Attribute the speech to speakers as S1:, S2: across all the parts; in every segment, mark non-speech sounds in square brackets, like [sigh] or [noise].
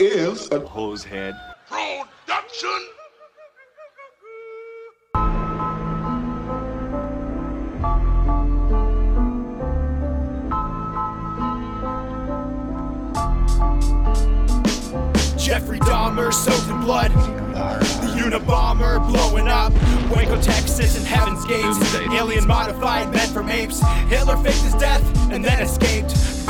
S1: is a
S2: hose head.
S1: production.
S3: Jeffrey Dahmer soaked in blood. The Unabomber blowing up. Waco, Texas, and Heaven's Gates.
S2: Doomsday.
S3: Alien modified men from apes. Hitler faked his death and then escaped.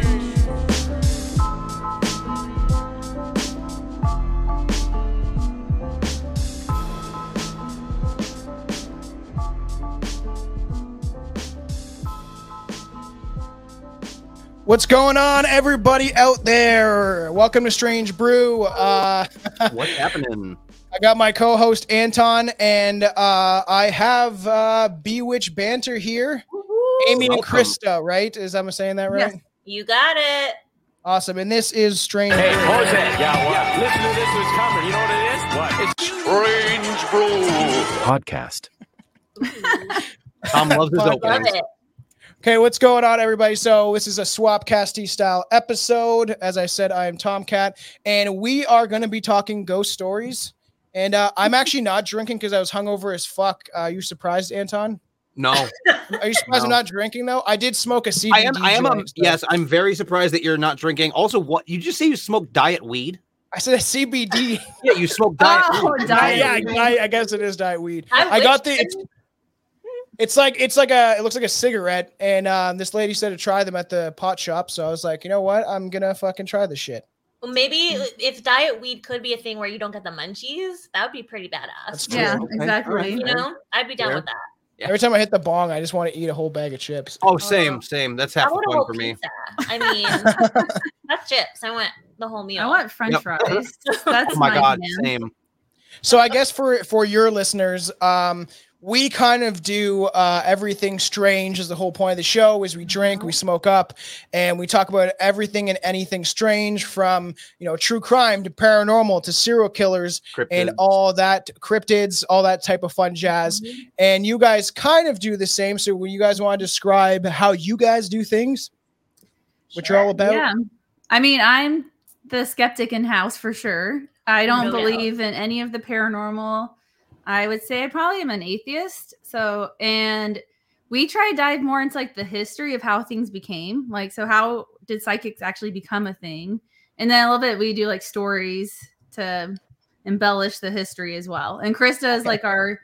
S3: What's going on, everybody out there? Welcome to Strange Brew. Uh, [laughs]
S4: What's happening?
S3: I got my co-host Anton, and uh, I have uh, Bewitch Banter here. Amy and Krista, right? Is I'm saying that right?
S5: Yes. You got it.
S3: Awesome. And this is Strange.
S2: Hey,
S3: Brew.
S2: hose head. Yeah, what? Listen to this was coming. You know what it is? What? It's
S1: Strange Brew.
S4: Podcast. [laughs] Tom loves his
S3: Love
S5: Love it.
S3: Okay, what's going on, everybody? So this is a Swapcasty style episode. As I said, I am Tomcat, and we are going to be talking ghost stories. And uh, I'm actually not drinking because I was hungover as fuck. Uh, you surprised, Anton?
S4: No, [laughs]
S3: Are you surprised I'm not drinking though? I did smoke a CBD.
S4: I am. I am. Um,
S3: joint, so-
S4: yes, I'm very surprised that you're not drinking. Also, what you just say you smoke diet weed?
S3: I said CBD.
S4: Yeah, you smoke diet. [laughs]
S6: Oh,
S4: weed.
S6: diet
S3: yeah,
S6: weed.
S3: I, I guess it is diet weed.
S5: I,
S3: I got the.
S5: Wish-
S3: It's, it's like it's like a. It looks like a cigarette, and um, this lady said to try them at the pot shop. So I was like, you know what? I'm gonna fucking try this shit.
S5: Well, maybe if diet weed could be a thing where you don't get the munchies, that would be pretty badass.
S6: Yeah,
S4: Okay,
S6: exactly.
S4: alright.
S5: You know, I'd be down
S4: Fair.
S5: with that.
S4: Yeah.
S3: Every time I hit the bong, I just want to eat a whole bag of chips.
S4: Oh, same, same. That's half the
S5: want a
S4: point
S5: whole
S4: for me.
S5: pizza. I mean, [laughs] that's chips. I want the whole meal.
S6: I want French
S4: Yep.
S6: fries. [laughs] That's
S4: Oh my god,
S6: demand.
S4: same.
S3: So I guess for for your listeners, um, we kind of do uh, everything strange. Is the whole point of the show? Is we drink, we smoke up, and we talk about everything and anything strange, from you know true crime to paranormal to serial killers and all that cryptids, all that type of fun jazz. And you guys kind of do the same. So when you guys want to describe how you guys do things, what you're all about?
S6: Yeah. I mean, I'm the skeptic in house for sure. I don't
S5: No doubt.
S6: believe in any of the paranormal. I would say I probably am an atheist. So, and we try to dive more into like the history of how things became. Like, so how did psychics actually become a thing? And then a little bit we do like stories to embellish the history as well. And Krista is like our,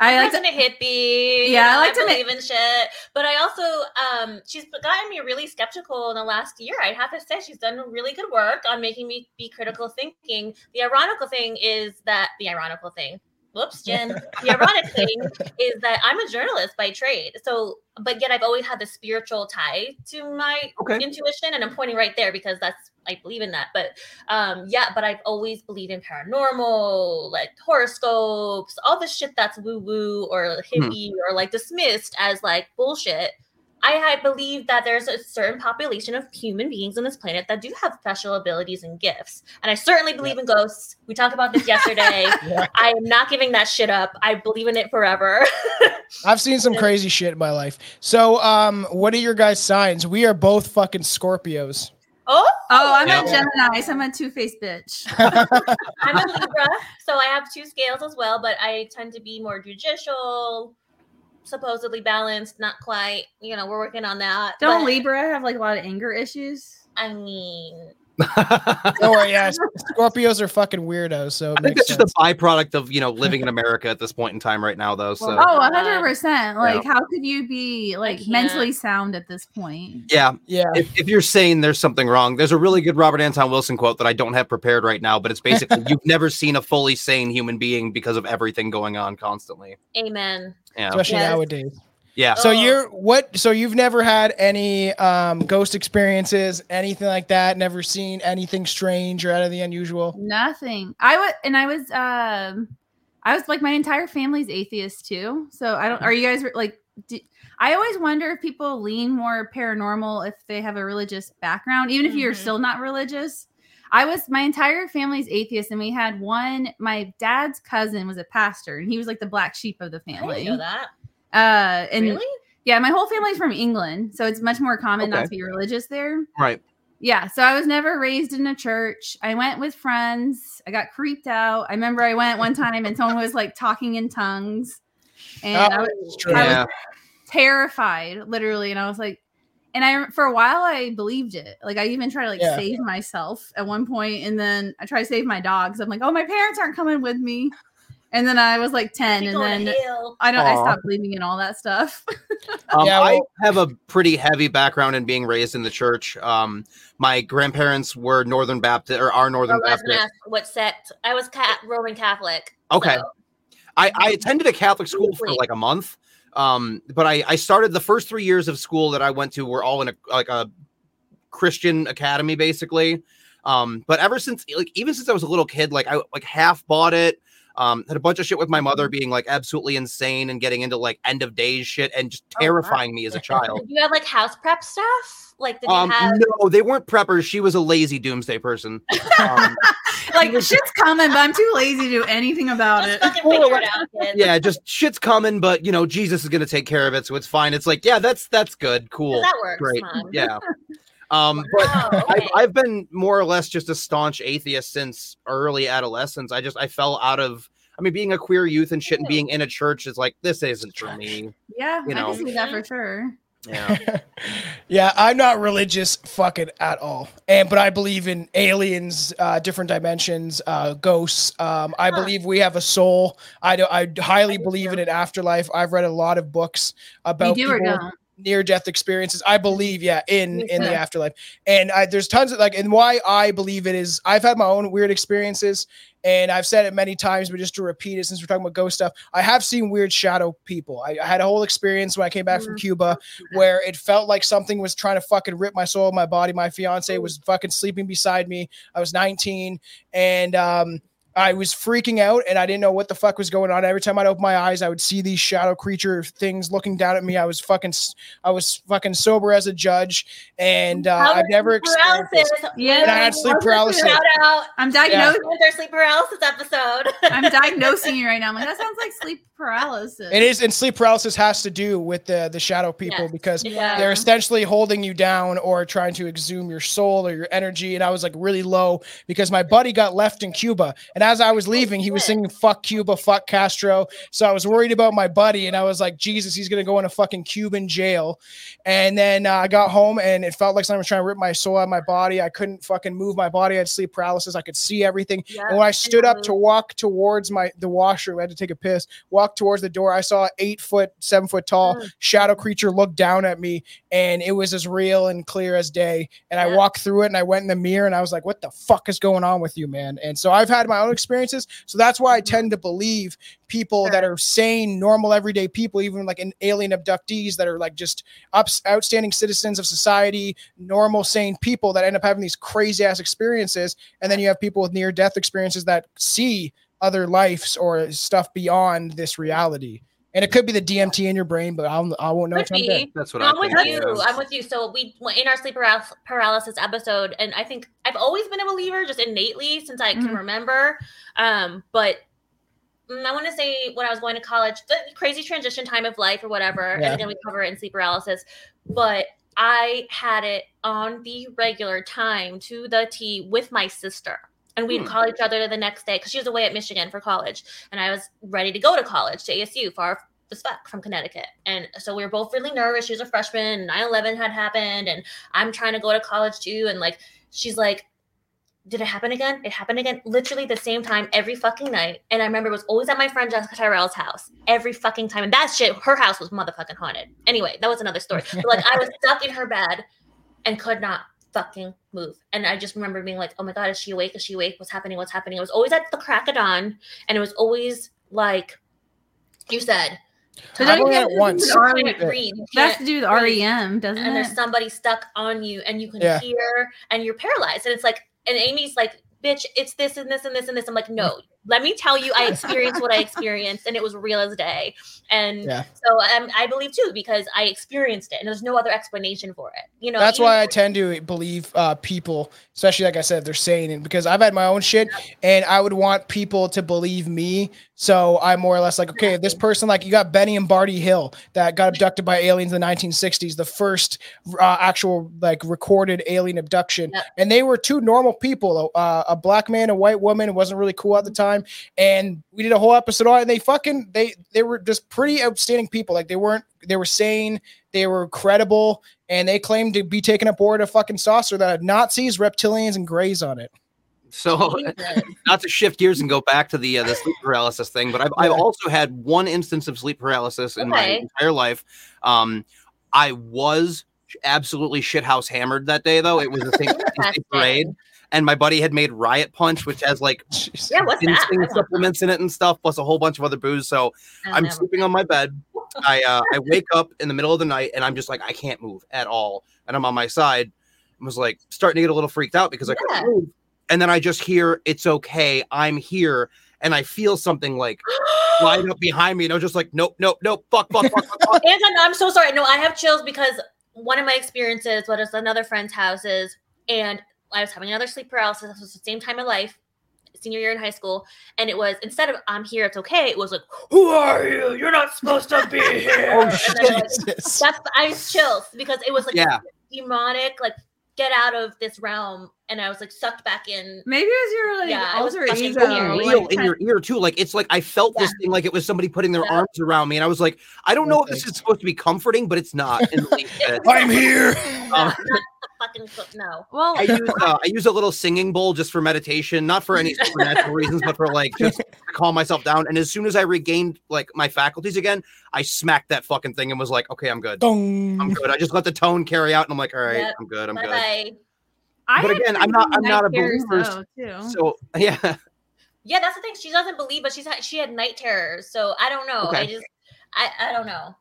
S6: I
S5: I
S6: like to,
S5: a hippie. you
S6: Yeah, I like to
S5: believe in shit. But I also, um, she's gotten me really skeptical in the last year. I have to say, she's done really good work on making me be critical thinking. The ironical thing is that the ironical thing. Whoops, Jen. The ironic thing is that I'm a journalist by trade. So, but yet I've always had the spiritual tie to my
S4: Okay.
S5: intuition, and I'm pointing right there because that's I believe in that. But um, yeah, but I've always believed in paranormal, like horoscopes, all the shit that's woo woo or hippie or like dismissed as like bullshit. I, I believe that there's a certain population of human beings on this planet that do have special abilities and gifts. And I certainly believe in ghosts. We talked about this yesterday. [laughs]
S3: Yeah.
S5: I am not giving that shit up. I believe in it forever. [laughs]
S3: I've seen some crazy shit in my life. So, um, what are your guys' signs? We are both fucking Scorpios.
S5: oh,
S6: oh, I'm
S4: Yeah.
S6: a Gemini. So I'm a two faced bitch. [laughs]
S5: I'm a Libra, so I have two scales as well, but I tend to be more judicial, supposedly balanced, not quite. You know, we're working on that.
S6: Don't
S5: but,
S6: Libra have like a lot of anger issues?
S5: I mean,
S3: Don't [laughs] oh, worry, yeah, Scorpios are fucking weirdos. So it
S4: I think
S3: makes
S4: that's
S3: sense.
S4: just a byproduct of you know living in America at this point in time right now, though. So
S6: Oh,
S5: God.
S6: 100%. Like, how could you be like mentally sound at this point?
S4: yeah,
S3: yeah,
S4: if, if you're saying there's something wrong, there's a really good Robert Anton Wilson quote that I don't have prepared right now, but it's basically [laughs] you've never seen a fully sane human being because of everything going on constantly.
S5: amen.
S4: Yeah,
S3: especially
S5: Yes.
S3: nowadays.
S4: yeah.
S3: So
S5: Oh.
S3: you're what? So you've never had any um, ghost experiences, anything like that? Never seen anything strange or out of the unusual?
S6: Nothing. I was, and I was, um, I was like, my entire family's atheist too. So I don't. Are you guys like? Do, I always wonder if people lean more paranormal if they have a religious background, even if you're
S5: Mhm.
S6: still not religious. I was my entire family's atheist, and we had one. My dad's cousin was a pastor, and he was like the black sheep of the family.
S5: know that.
S6: Uh, and
S5: really?
S6: yeah, my whole family's from England, so it's much more common not to be religious there.
S4: Right.
S6: Yeah, so I was never raised in a church. I went with friends. I got creeped out. I remember I went one time and someone was like talking in tongues, and I
S3: Oh,
S6: was. I was-
S4: Yeah.
S6: terrified, literally. And I was like, and I for a while I believed it. Like I even tried to like
S3: Yeah.
S6: save myself at one point, and then I tried to save my dogs. I'm like, oh, my parents aren't coming with me. And then I was like ten,
S5: You
S6: and then. I don't. I stopped believing in all that stuff. [laughs]
S4: Um,
S3: Yeah,
S4: I have a pretty heavy background in being raised in the church. Um, my grandparents were Northern Baptist or are Northern
S5: I
S4: Baptist.
S5: ask what sect. I was cat Roman Catholic.
S4: Okay.
S5: so-
S4: I, I attended a Catholic school for like a month. Um, but I, I started the first three years of school that I went to were all in a like a Christian academy, basically. Um, but ever since like even since I was a little kid, like I like half bought it. Um, had a bunch of shit with my mother being like absolutely insane and getting into like end of days shit and just
S5: Oh, wow.
S4: terrifying me as a child.
S5: Did [laughs] you have like house prep stuff? Like, did you
S4: Um,
S5: have?
S4: no, they weren't preppers. She was a lazy doomsday person. [laughs] Um, [laughs]
S6: like shit's coming, but I'm too lazy to do anything about
S5: Just
S6: it.
S5: fucking
S4: Well,
S5: figure
S4: like-
S5: it out,
S4: yeah, just shit's coming, but you know, Jesus is gonna take care of it, so it's fine. It's like, yeah, that's that's good, cool,
S5: That works.
S4: great,
S5: man.
S4: yeah. Um, but
S5: Wow,
S4: I've. I've been more or less just a staunch atheist since early adolescence. I just I fell out of. I mean, being a queer youth and shit and being in a church is like this isn't for me.
S6: Yeah,
S4: You know?
S6: I
S4: know.
S6: can see that for sure.
S4: Yeah, [laughs]
S3: yeah, I'm not religious fucking at all. And but I believe in aliens, uh, different dimensions, uh, ghosts. Um, I
S5: Huh.
S3: believe we have a soul. I do, I highly
S5: do
S3: believe in an afterlife. I've read a lot of books
S6: You
S3: about
S6: do or don't?
S3: Near death experiences. I believe, yeah, in in the afterlife. And I, there's tons of like, and why I believe it is I've had my own weird experiences, and I've said it many times, but just to repeat it, since we're talking about ghost stuff, I have seen weird shadow people. I, I had a whole experience when I came back from Cuba where it felt like something was trying to fucking rip my soul, my body. My fiance was fucking sleeping beside me. I was 19, and um. I was freaking out and I didn't know what the fuck was going on. Every time I'd open my eyes, I would see these shadow creature things looking down at me. I was fucking, s- I was fucking sober as a judge, and uh, I've never
S5: sleep
S3: experienced. This.
S5: paralysis?
S6: Yeah.
S3: And I had sleep paralysis.
S5: Shout out.
S6: I'm diagnosing.
S5: with our sleep paralysis episode. [laughs]
S6: I'm diagnosing you right now. I'm like, that sounds like [laughs] sleep paralysis.
S3: It is, and sleep paralysis has to do with the the shadow people
S5: Yes.
S3: because
S5: Yeah.
S3: they're essentially holding you down or trying to exhume your soul or your energy. And I was like really low because my buddy got left in Cuba, and as I was leaving, he was singing "Fuck Cuba, fuck Castro." So I was worried about my buddy, and I was like, Jesus, he's gonna go in a fucking Cuban jail. And then uh, I got home, and it felt like someone was trying to rip my soul out of my body. I couldn't fucking move my body. I had sleep paralysis. I could see everything.
S5: Yeah,
S3: And when I stood up to walk towards my the washroom, I had to take a piss. Walk towards the door. I saw an eight foot, seven foot tall
S5: Mm.
S3: shadow creature look down at me, and it was as real and clear as day. And I walked through it, and I went in the mirror, and I was like, "What the fuck is going on with you, man?" And so I've had my own experiences. So that's why I mm-hmm. tend to believe people that are sane, normal, everyday people, even like an alien abductees that are like just ups, outstanding citizens of society, normal, sane people that end up having these crazy ass experiences. And then you have people with near death experiences that see other lives or stuff beyond this reality. And it could be the DMT in your brain, but I'll, I won't know
S5: Could
S3: until I'm dead.
S5: be.
S4: that's what
S5: No,
S4: I
S5: I'm with
S4: think.
S5: you.
S4: yeah.
S5: I'm with you. So we in our sleep paralysis episode, and I think I've always been a believer, just innately since I can
S6: Mhm.
S5: remember. Um, but mm, I want to say when I was going to college, the crazy transition time of life or whatever,
S3: Yeah.
S5: and again we cover it in sleep paralysis. But I had it on the regular time to the T with my sister. And we'd
S4: Hmm.
S5: call each other the next day because she was away at Michigan for college. And I was ready to go to college to ASU, far as fuck from Connecticut. And so we were both really nervous. She was a freshman, 9 11 had happened, and I'm trying to go to college too. And like, she's like, did it happen again? It happened again, literally the same time every fucking night. And I remember it was always at my friend Jessica Tyrell's house every fucking time. And that shit, her house was motherfucking haunted. Anyway, that was another story. But like, I was stuck in her bed and could not fucking move. And I just remember being like, oh my God, is she awake? Is she awake? What's happening? What's happening? It was always at the crack of dawn. And it was always like, you said,
S6: So
S3: I've
S6: don't you
S3: had
S6: think
S3: once.
S6: this REM?
S5: can't breathe. You
S6: That's to do with REM, doesn't
S5: and
S6: it?
S5: And there's somebody stuck on you and you can
S3: Yeah.
S5: hear and you're paralyzed and it's like and amy's like bitch it's this and this and this and this i'm like no let me tell you, I [laughs] experienced what I experienced, and it was real as day. And
S3: Yeah.
S5: so um, I believe too because I experienced it, and there's no other explanation for it. You know,
S3: That's why I tend to believe uh, people, especially like I said, they're saying it because I've had my own shit and I would want people to believe me. So I'm more or less like, okay, this person, like you got Betty and Barney Hill that got abducted by aliens in the 1960s, the first uh, actual like recorded alien abduction.
S5: Yep.
S3: And they were two normal people, uh, a black man, a white woman. It wasn't really cool at the time. And we did a whole episode on it. And they fucking, they, they were just pretty outstanding people. Like they weren't, they were sane, they were credible and they claimed to be taking aboard a fucking saucer that had Nazis, reptilians, and grays on it.
S4: So [laughs] not to shift gears and go back to the uh, the sleep paralysis thing, but I've, I've also had one instance of sleep paralysis in my entire life. Um, I was absolutely shithouse hammered that day, though. It was a St. [laughs]
S5: That's
S4: parade,
S5: good.
S4: And my buddy had made Riot Punch, which has like [laughs]
S5: Yeah, what's that? I
S4: ginseng
S5: don't know.
S4: supplements in it and stuff, plus a whole bunch of other booze. So
S5: I
S4: I'm
S5: never-
S4: sleeping on my bed. I uh, I wake up in the middle of the night and I'm just like I can't move at all, and I'm on my side. I was like starting to get a little freaked out because I
S5: Yeah.
S4: couldn't move. And then I just hear it's okay, I'm here, and I feel something like slide up [gasps] behind me, and I was just like, nope, nope, nope, fuck, fuck, fuck, fuck, fuck. [laughs]
S5: Anton, I'm so sorry. No, I have chills because one of my experiences was another friend's houses, and I was having another sleep paralysis. This was the same time in life, senior year in high school, and it was instead of "I'm here, it's okay," it was like, "Who are you? You're not supposed to be [laughs] oh, here."
S4: Oh,
S5: And then,
S4: shit.
S5: like, that's I was chills because it was like
S4: Yeah.
S5: demonic, like get out of this realm, and I was like sucked back in.
S6: Maybe it was your like
S5: Yeah, was
S6: alter ego.
S5: weird.
S6: like,
S4: Real in
S6: kind-
S4: your ear too, like it's like I felt this thing like it was somebody putting their
S5: Yeah.
S4: arms around me, and I was like, I don't know if this is supposed to be comforting, but it's not. In the [laughs] least bit. [laughs]
S3: I'm here.
S5: Not, not the fucking co- no.
S6: well,
S4: I use uh, I use a little singing bowl just for meditation, not for any supernatural reasons, but for like just to calm myself down. And as soon as I regained like my faculties again, I smacked that fucking thing and was like, okay, I'm good. I'm good. I just let the tone carry out, and I'm like, all right,
S5: Yep.
S4: I'm good. I'm
S5: Bye
S4: good.
S5: bye.
S6: I
S4: but
S6: had
S4: again, I'm not- I'm not a believer,
S6: though, too.
S4: So [laughs] yeah,
S5: Yeah, that's the thing. She doesn't believe, but she's had, she had night terrors. So I don't know. I just I I don't know.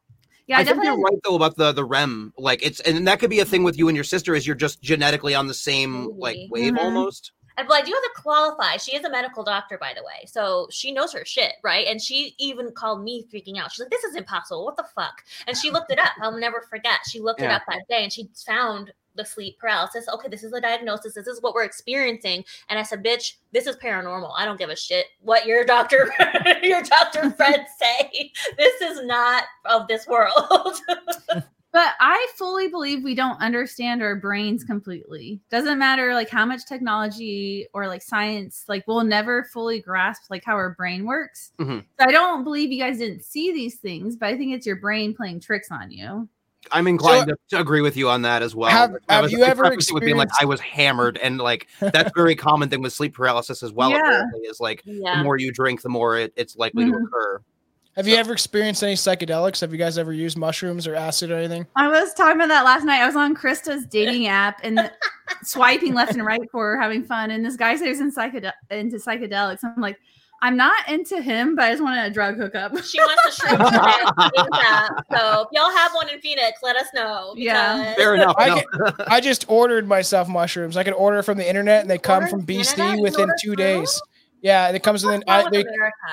S6: Yeah,
S4: I,
S6: I
S4: think
S6: definitely.
S4: you're right though about the the REM. Like it's and that could be a thing with you and your sister is you're just genetically on the same like
S5: Maybe.
S4: wave
S6: Mhm.
S4: almost.
S5: And but I do have to qualify. She is a medical doctor, by the way, so she knows her shit, right? And she even called me freaking out. She's like, "This is impossible. What the fuck?" And she looked it up. I'll never forget. She looked it up that day, and she found the sleep paralysis. Okay, this is the diagnosis. This is what we're experiencing. And I said, "Bitch, this is paranormal. I don't give a shit what your doctor, [laughs] your doctor [laughs] friends say. This is not of this world." [laughs]
S6: But I fully believe we don't understand our brains completely. Doesn't matter like how much technology or like science, like we'll never fully grasp like how our brain works.
S4: Mhm.
S6: So I don't believe you guys didn't see these things, but I think it's your brain playing tricks on you.
S4: I'm inclined to, to agree with you on that as well.
S3: Have-
S4: I
S3: have
S4: was-
S3: you ever
S4: prefaced it with being like I was hammered and like [laughs] that's a very common thing with sleep paralysis as well.
S6: Yeah.
S4: Is like the more you drink, the more it, it's likely to
S6: Mhm.
S4: occur.
S3: Have you ever experienced any psychedelics? Have you guys ever used mushrooms or acid or anything?
S6: I was talking about that last night. I was on Krista's [laughs] dating app and swiping left and right for having fun. And this guy says he's in psychedel- into psychedelics. I'm like, I'm not into him, but I just wanted a drug hookup.
S5: She wants to shroom [laughs] today. So if y'all have one in Phoenix, let us know.
S6: Yeah.
S4: Fair enough.
S3: I
S4: no.
S3: I just ordered myself mushrooms. I can order from the internet and they come from
S5: from
S3: BC
S5: internet?
S3: Within two
S5: through?
S3: days. Yeah, it comes within.
S5: What's wrong
S3: I, they,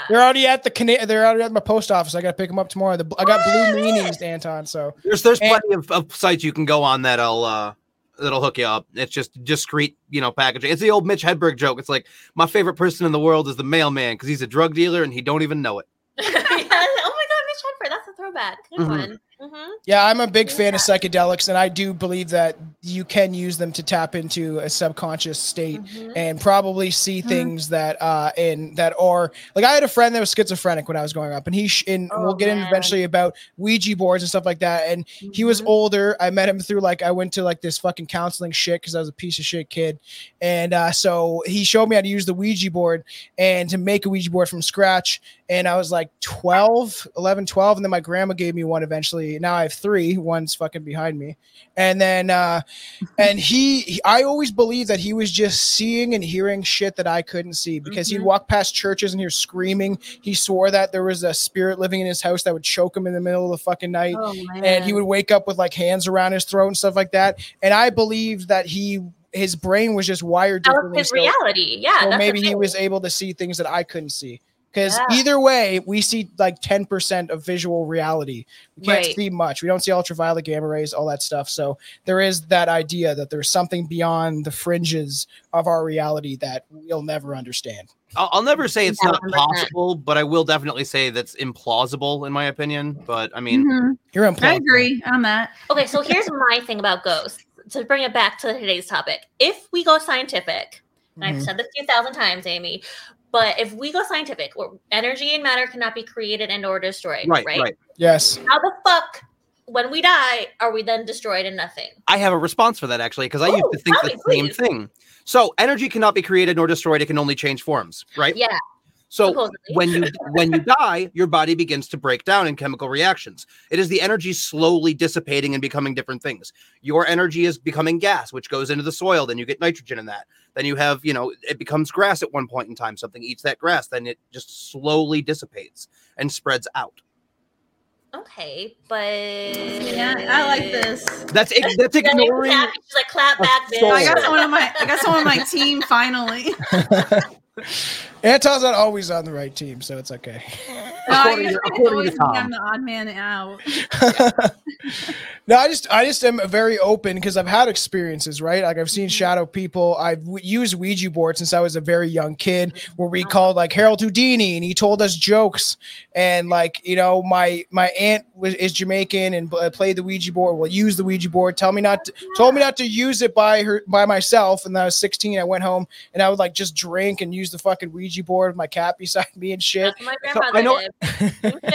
S3: they're already at the Cana- They're already at my post office. I got to pick them up tomorrow. The, I got blue
S5: What?
S3: meanies, Anton. So
S4: There's there's
S3: And-
S4: plenty of, of sites you can go on that'll uh that'll hook you up. It's just discreet, you know, packaging. It's the old Mitch Hedberg joke. It's like my favorite person in the world is the mailman because he's a drug dealer and he don't even know it. [laughs]
S5: yes. Oh my God, Mitch Hedberg. That's a throwback. Good
S4: Mhm.
S5: one. Mhm.
S3: yeah, I'm a big fan of psychedelics, and I do believe that you can use them to tap into a subconscious state
S5: Mhm.
S3: and probably see
S6: Mhm.
S3: things that uh in that are like I had a friend that was schizophrenic when I was growing up, and he sh- and
S5: Oh,
S3: we'll get in eventually about Ouija boards and stuff like that. And he was
S5: Mhm.
S3: older. I met him through like I went to like this fucking counseling shit because I was a piece of shit kid, and uh, so he showed me how to use the Ouija board and to make a Ouija board from scratch. And I was like 12, 11, 12. And then my grandma gave me one eventually. Now I have three. One's fucking behind me. And then, uh, and he, he- I always believed that he was just seeing and hearing shit that I couldn't see because he'd
S5: Mhm.
S3: walk past churches and hear screaming. He swore that there was a spirit living in his house that would choke him in the middle of the fucking night
S6: Oh,
S3: and he would wake up with like hands around his throat and stuff like that. And I believed that he his brain was just wired
S5: That was
S3: differently.
S5: his
S3: so-
S5: reality. Yeah.
S3: so
S5: that's
S3: maybe he was able to see things that I couldn't see. Because
S5: Yeah.
S3: either way, we see like 10% of visual reality. We can't
S5: Right.
S3: see much. We don't see ultraviolet gamma rays, all that stuff. So there is that idea that there's something beyond the fringes of our reality that we'll never understand.
S4: I'll, I'll never say it's not
S5: 1000%.
S4: possible, but I will definitely say that's implausible in my opinion. But I mean,
S6: Mhm.
S3: You're implausible.
S6: I agree on that.
S5: Okay, so here's my thing about ghosts. To bring it back to today's topic, if we go scientific, and I've
S3: Mhm.
S5: said this a few thousand times, Amy, but if we go scientific, where energy and matter cannot be created and or destroyed,
S4: right,
S5: right?
S4: right.
S3: Yes.
S5: How the fuck, when we die, are we then destroyed and nothing?
S4: I have a response for that actually because I used to think the
S5: me,
S4: same
S5: please.
S4: thing. So energy cannot be created nor destroyed; it can only change forms, right?
S5: Yeah,
S4: So
S5: supposedly.
S4: when you when you die, your body begins to break down in chemical reactions. It is the energy slowly dissipating and becoming different things. Your energy is becoming gas, which goes into the soil. Then you get nitrogen in that. Then you have, you know, it becomes grass at one point in time. Something eats that grass, then it just slowly dissipates and spreads out.
S5: okay, but
S6: Yeah, I like this.
S4: That's ig- that's
S5: Yeah,
S4: ignoring.
S5: happy. She's like, clap back,
S6: I got someone on my I got someone on my team finally. [laughs] [laughs]
S3: Anton's not always on the right team, so it's okay.
S6: No, [laughs]
S4: according, to, according to Tom.
S6: I'm the odd man out. [laughs]
S3: no, I just I just am very open because I've had experiences, right? Like I've
S5: Mm-hmm.
S3: seen shadow people. I've w- used Ouija board since I was a very young kid, where we called like Harold Houdini, and he told us jokes. And like you know, my my aunt was is Jamaican and uh, played the Ouija board. Well, use the Ouija board. Tell me not to, told me not to use it by her by myself. And then I was 16. I went home and I would like just drink and use the fucking Ouija board with my cat beside me and shit.
S5: That's what my
S4: So, I know-
S5: did. [laughs]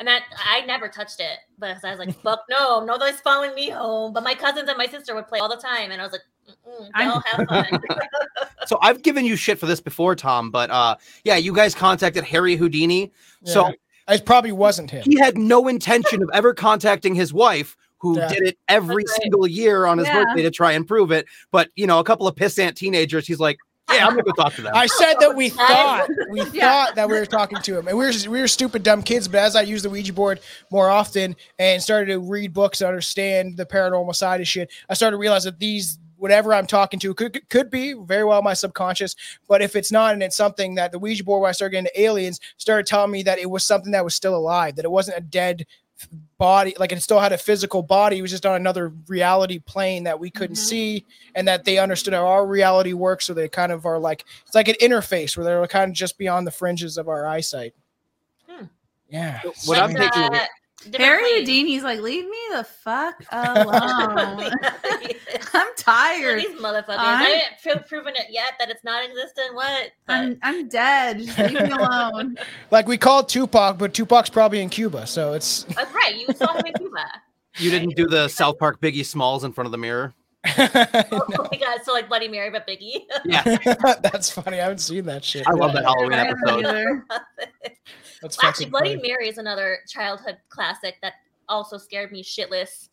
S5: And that I never touched it, but I was like, [laughs] "Fuck no, nobody's following me home." But my cousins and my sister would play all the time, and I was like,
S6: I'm-
S5: "Y'all have fun." [laughs]
S4: So I've given you shit for this before, Tom. But uh, yeah, you guys contacted Harry Houdini. So
S3: it probably wasn't him.
S4: he had no intention of ever contacting his wife who
S3: Yeah.
S4: did it every
S5: right.
S4: single year on his
S6: Yeah.
S4: birthday to try and prove it but you know a couple of pissant teenagers he's like yeah i'm gonna go talk to them
S3: I said that we [laughs] thought we [laughs]
S6: Yeah.
S3: thought that we were talking to him, and we were we were stupid dumb kids. But as I used the Ouija board more often and started to read books and understand the paranormal side of shit, I started to realize that these whatever I'm talking to could could be very well my subconscious. But if it's not, and it's something that the Ouija board, when I started getting into aliens, started telling me that it was something that was still alive, that it wasn't a dead body like it still had a physical body it was just on another reality plane that we couldn't
S5: Mhm.
S3: see and that they understood how our reality works so they kind of are like it's like an interface where they're kind of just beyond the fringes of our eyesight
S5: Hmm.
S3: yeah
S4: what i'm
S5: Like,
S4: taking away
S5: different
S6: Harry
S5: planes.
S6: Houdini's like, leave me the fuck [laughs] alone. [laughs] I'm tired.
S5: These motherfuckers.
S6: I'm-
S5: I haven't proven it yet that it's not existent. What? But-
S6: I'm I'm dead. Just [laughs] leave me alone.
S3: like we called tupac but tupac's probably in cuba so it's
S5: That's right. You saw him in Cuba.
S4: you didn't do the south park biggie smalls in front of the mirror
S5: Oh, oh my god! So like Bloody Mary, but Biggie.
S4: yeah
S3: that's funny i haven't seen that shit
S4: i love that halloween episode
S3: that's
S5: Actually, Bloody
S3: funny.
S5: Mary is another childhood classic that also scared me shitless,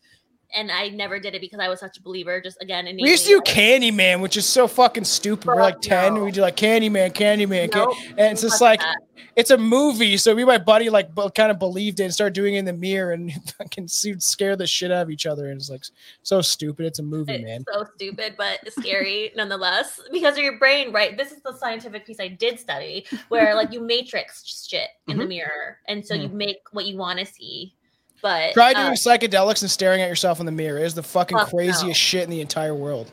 S5: and I never did it because I was such a believer. Just again,
S3: we used to do. Candyman, which is so fucking stupid. We're like 10,
S5: no.
S3: we do like Candyman, Candyman, Can-
S5: Nope.
S3: and it's just like
S5: that.
S3: it's a movie. So me and my buddy like kind of believed it and started doing it in the mirror and [laughs] fucking scare the shit out of each other. And it's like so stupid. It's a movie,
S5: It's
S3: man.
S5: so stupid, but scary [laughs] nonetheless. Because of your brain, right? This is the scientific piece I did study, where like you matrix shit in the
S4: Mhm.
S5: mirror, and so you make what you want to see. But
S3: Try
S5: uh,
S3: doing psychedelics and staring at yourself in the mirror. It is the fucking
S5: Fuck
S3: craziest
S5: no.
S3: shit in the entire world.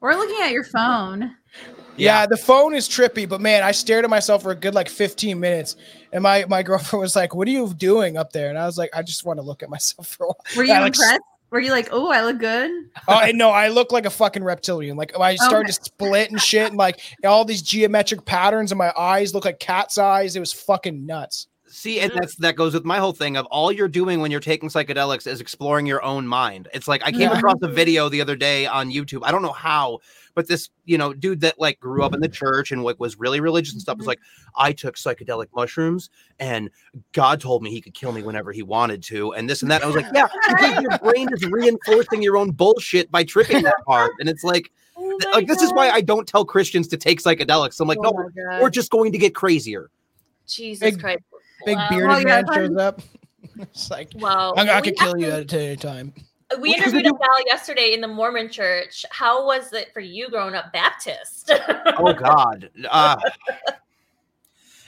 S6: We're looking at your phone.
S3: Yeah. the phone is trippy, but man, I stared at myself for a good like 15 minutes. And my, my girlfriend [laughs] was like, What are you doing up there? And I was like, I just want to look at myself for a while.
S6: Were [laughs] you
S3: I, like,
S6: impressed? Were you like, oh, I look good?
S3: Oh, I know. I look like a fucking reptilian. Like I started to split and shit, and like all these geometric patterns in my eyes look like cat's eyes. It was fucking nuts.
S4: See, and mm-hmm. that's that goes with my whole thing of all you're doing when you're taking psychedelics is exploring your own mind. It's like I came
S3: Yeah.
S4: across a video the other day on YouTube. I don't know how, but this you know dude that like grew up in the mm-hmm. church and like was really religious and stuff was mm-hmm. like, I took psychedelic mushrooms and God told me he could kill me whenever he wanted to, and this and that. I was like, yeah, because your [laughs] brain is reinforcing your own bullshit by tripping that [laughs] hard, and it's like,
S5: Oh
S4: like this is why I don't tell Christians to take psychedelics. I'm like,
S5: Oh
S4: no, we're just going to get crazier.
S5: Jesus Christ.
S3: Big
S5: Wow.
S3: bearded
S6: Well, yeah,
S3: man shows up. [laughs] it's like
S5: Wow.
S3: I, I
S5: We
S3: could kill you at any time.
S5: We interviewed a gal yesterday in the Mormon church. How was it for you growing up Baptist?
S4: oh God. Uh,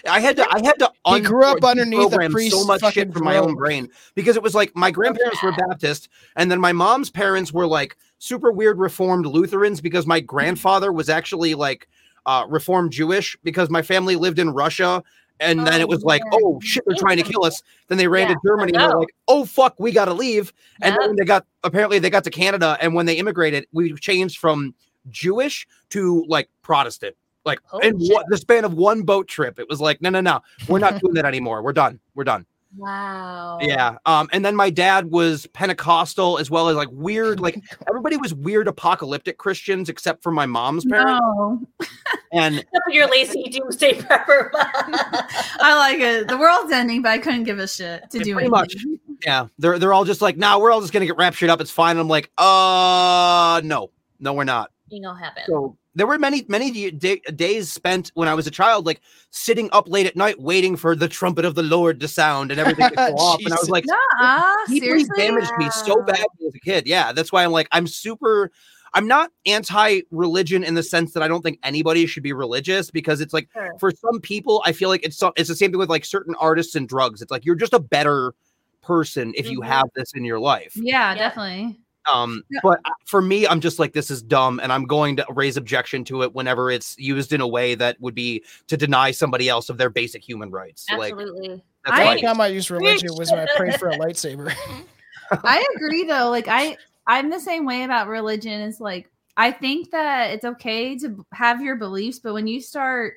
S4: I had to. I had to.
S3: He grew up underneath a
S4: deprogram so much shit
S3: fucking
S4: from my own brain because it was like my grandparents were Baptist, and then my mom's parents were like super weird Reformed Lutherans because my grandfather was actually like uh, Reformed Jewish because my family lived in Russia. And then
S5: Oh,
S4: it was like,
S5: yeah.
S4: oh shit, they're trying to kill us. Then they ran
S5: Yeah,
S4: to Germany and they're like, oh fuck, we gotta leave. And
S5: Yep.
S4: then they got apparently they got to Canada, and when they immigrated, we changed from Jewish to like Protestant. Like
S5: Holy
S4: in what, the span of one boat trip, it was like, no, no, no, we're not [laughs] doing that anymore. We're done. We're done.
S5: Wow.
S4: Yeah. Um, and then my dad was Pentecostal as well as like weird, like everybody was weird apocalyptic Christians except for my mom's parents.
S6: No, [laughs]
S4: And [laughs]
S5: your lazy doomsday [laughs] prepper.
S6: I like it. The world's ending, but I couldn't give a shit to do
S4: pretty
S6: anything.
S4: much. yeah, they're they're all just like, nah, we're all just gonna get raptured up. It's fine. I'm like, uh no, no, we're not.
S5: you know, happen.
S4: So there were many, many d- day, days spent when I was a child, like sitting up late at night waiting for the trumpet of the Lord to sound and everything to go off. And I was [laughs] like,
S6: Nuh-uh,
S4: deeply
S6: seriously?
S4: damaged me so
S5: Wow.
S4: badly as a kid. Yeah, that's why I'm like, I'm super. I'm not anti-religion in the sense that I don't think anybody should be religious because it's like
S5: Sure.
S4: for some people, I feel like it's so- it's the same thing with like certain artists and drugs. It's like you're just a better person if you
S5: Mhm.
S4: have this in your life.
S6: Yeah,
S5: Yeah.
S6: definitely.
S4: Um,
S6: Yeah.
S4: but for me, I'm just like, this is dumb, and I'm going to raise objection to it whenever it's used in a way that would be to deny somebody else of their basic human rights. Like
S5: Absolutely.
S4: that's
S6: I-
S4: why-
S3: Only time I used religion was when I prayed for a [laughs] lightsaber.
S6: I agree though. Like I I'm the same way about religion. It's like I think that it's okay to have your beliefs, but when you start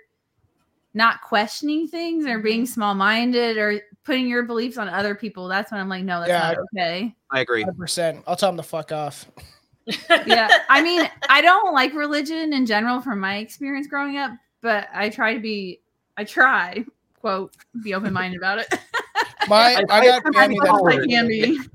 S6: not questioning things or being small-minded or putting your beliefs on other people, that's when I'm like, no, that's
S3: Yeah,
S6: not okay.
S4: I agree.
S3: 100%. I'll tell them to fuck off. [laughs]
S6: Yeah. I mean, I don't like religion in general from my experience growing up, but I try to be I try, quote, be open-minded about it.
S3: My, [laughs]
S4: I-
S3: I,
S4: I-
S3: got
S4: I'm
S3: family
S4: pretty
S3: that
S6: I
S4: tolerant.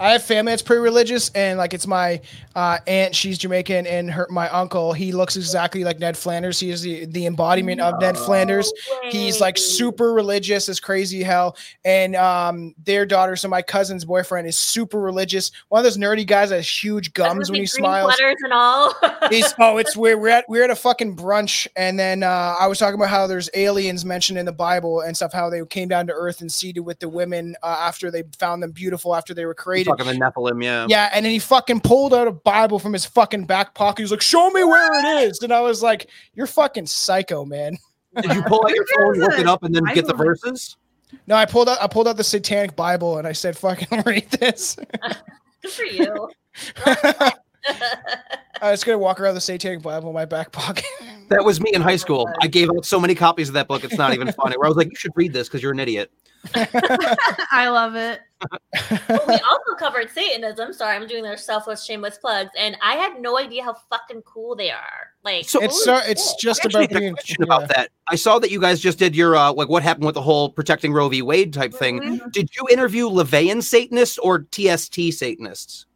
S3: I have family that's pretty religious, and like it's my uh, aunt. She's Jamaican, and her my uncle. He looks exactly like Ned Flanders. He is the the embodiment of Ned Flanders. He's like super religious as crazy hell. And um, their daughter, so my cousin's boyfriend, is super religious. One of those nerdy guys that has huge gums when he smiles.
S5: Letters and all.
S3: He's [laughs] oh, it's we're we're at we're at a fucking brunch, and then uh, I was talking about how there's aliens mentioned in the Bible and stuff, how they came down to Earth and seeded with the women uh, after they found them beautiful after they were created.
S4: Fucking the Nephilim, yeah.
S3: Yeah, and then he fucking pulled out a Bible from his fucking back pocket. He's like, "Show me where it is," and I was like, "You're fucking psycho, man."
S4: Did you pull out your phone, look it up, and then get the verses?
S3: No, I pulled out I pulled out the Satanic Bible and I said, "Fucking [laughs] read this."
S5: Good for you. [laughs] [laughs]
S3: I was gonna walk around the Satanic Bible in my back pocket. [laughs]
S4: That was me in high school. I gave out so many copies of that book. It's not even [laughs] funny. Where I was like, you should read this because you're an idiot. [laughs]
S6: I love it.
S5: But we also covered Satanism. Sorry, I'm doing their selfless, shameless plugs, and I had no idea how fucking cool they are. Like,
S4: So-
S3: it's so it's just
S4: actually
S3: about
S4: had a
S3: being
S4: question about that. I saw that you guys just did your uh, like what happened with the whole protecting Roe v. Wade type thing.
S5: Mhm.
S4: Did you interview LaVeyan Satanists or TST Satanists?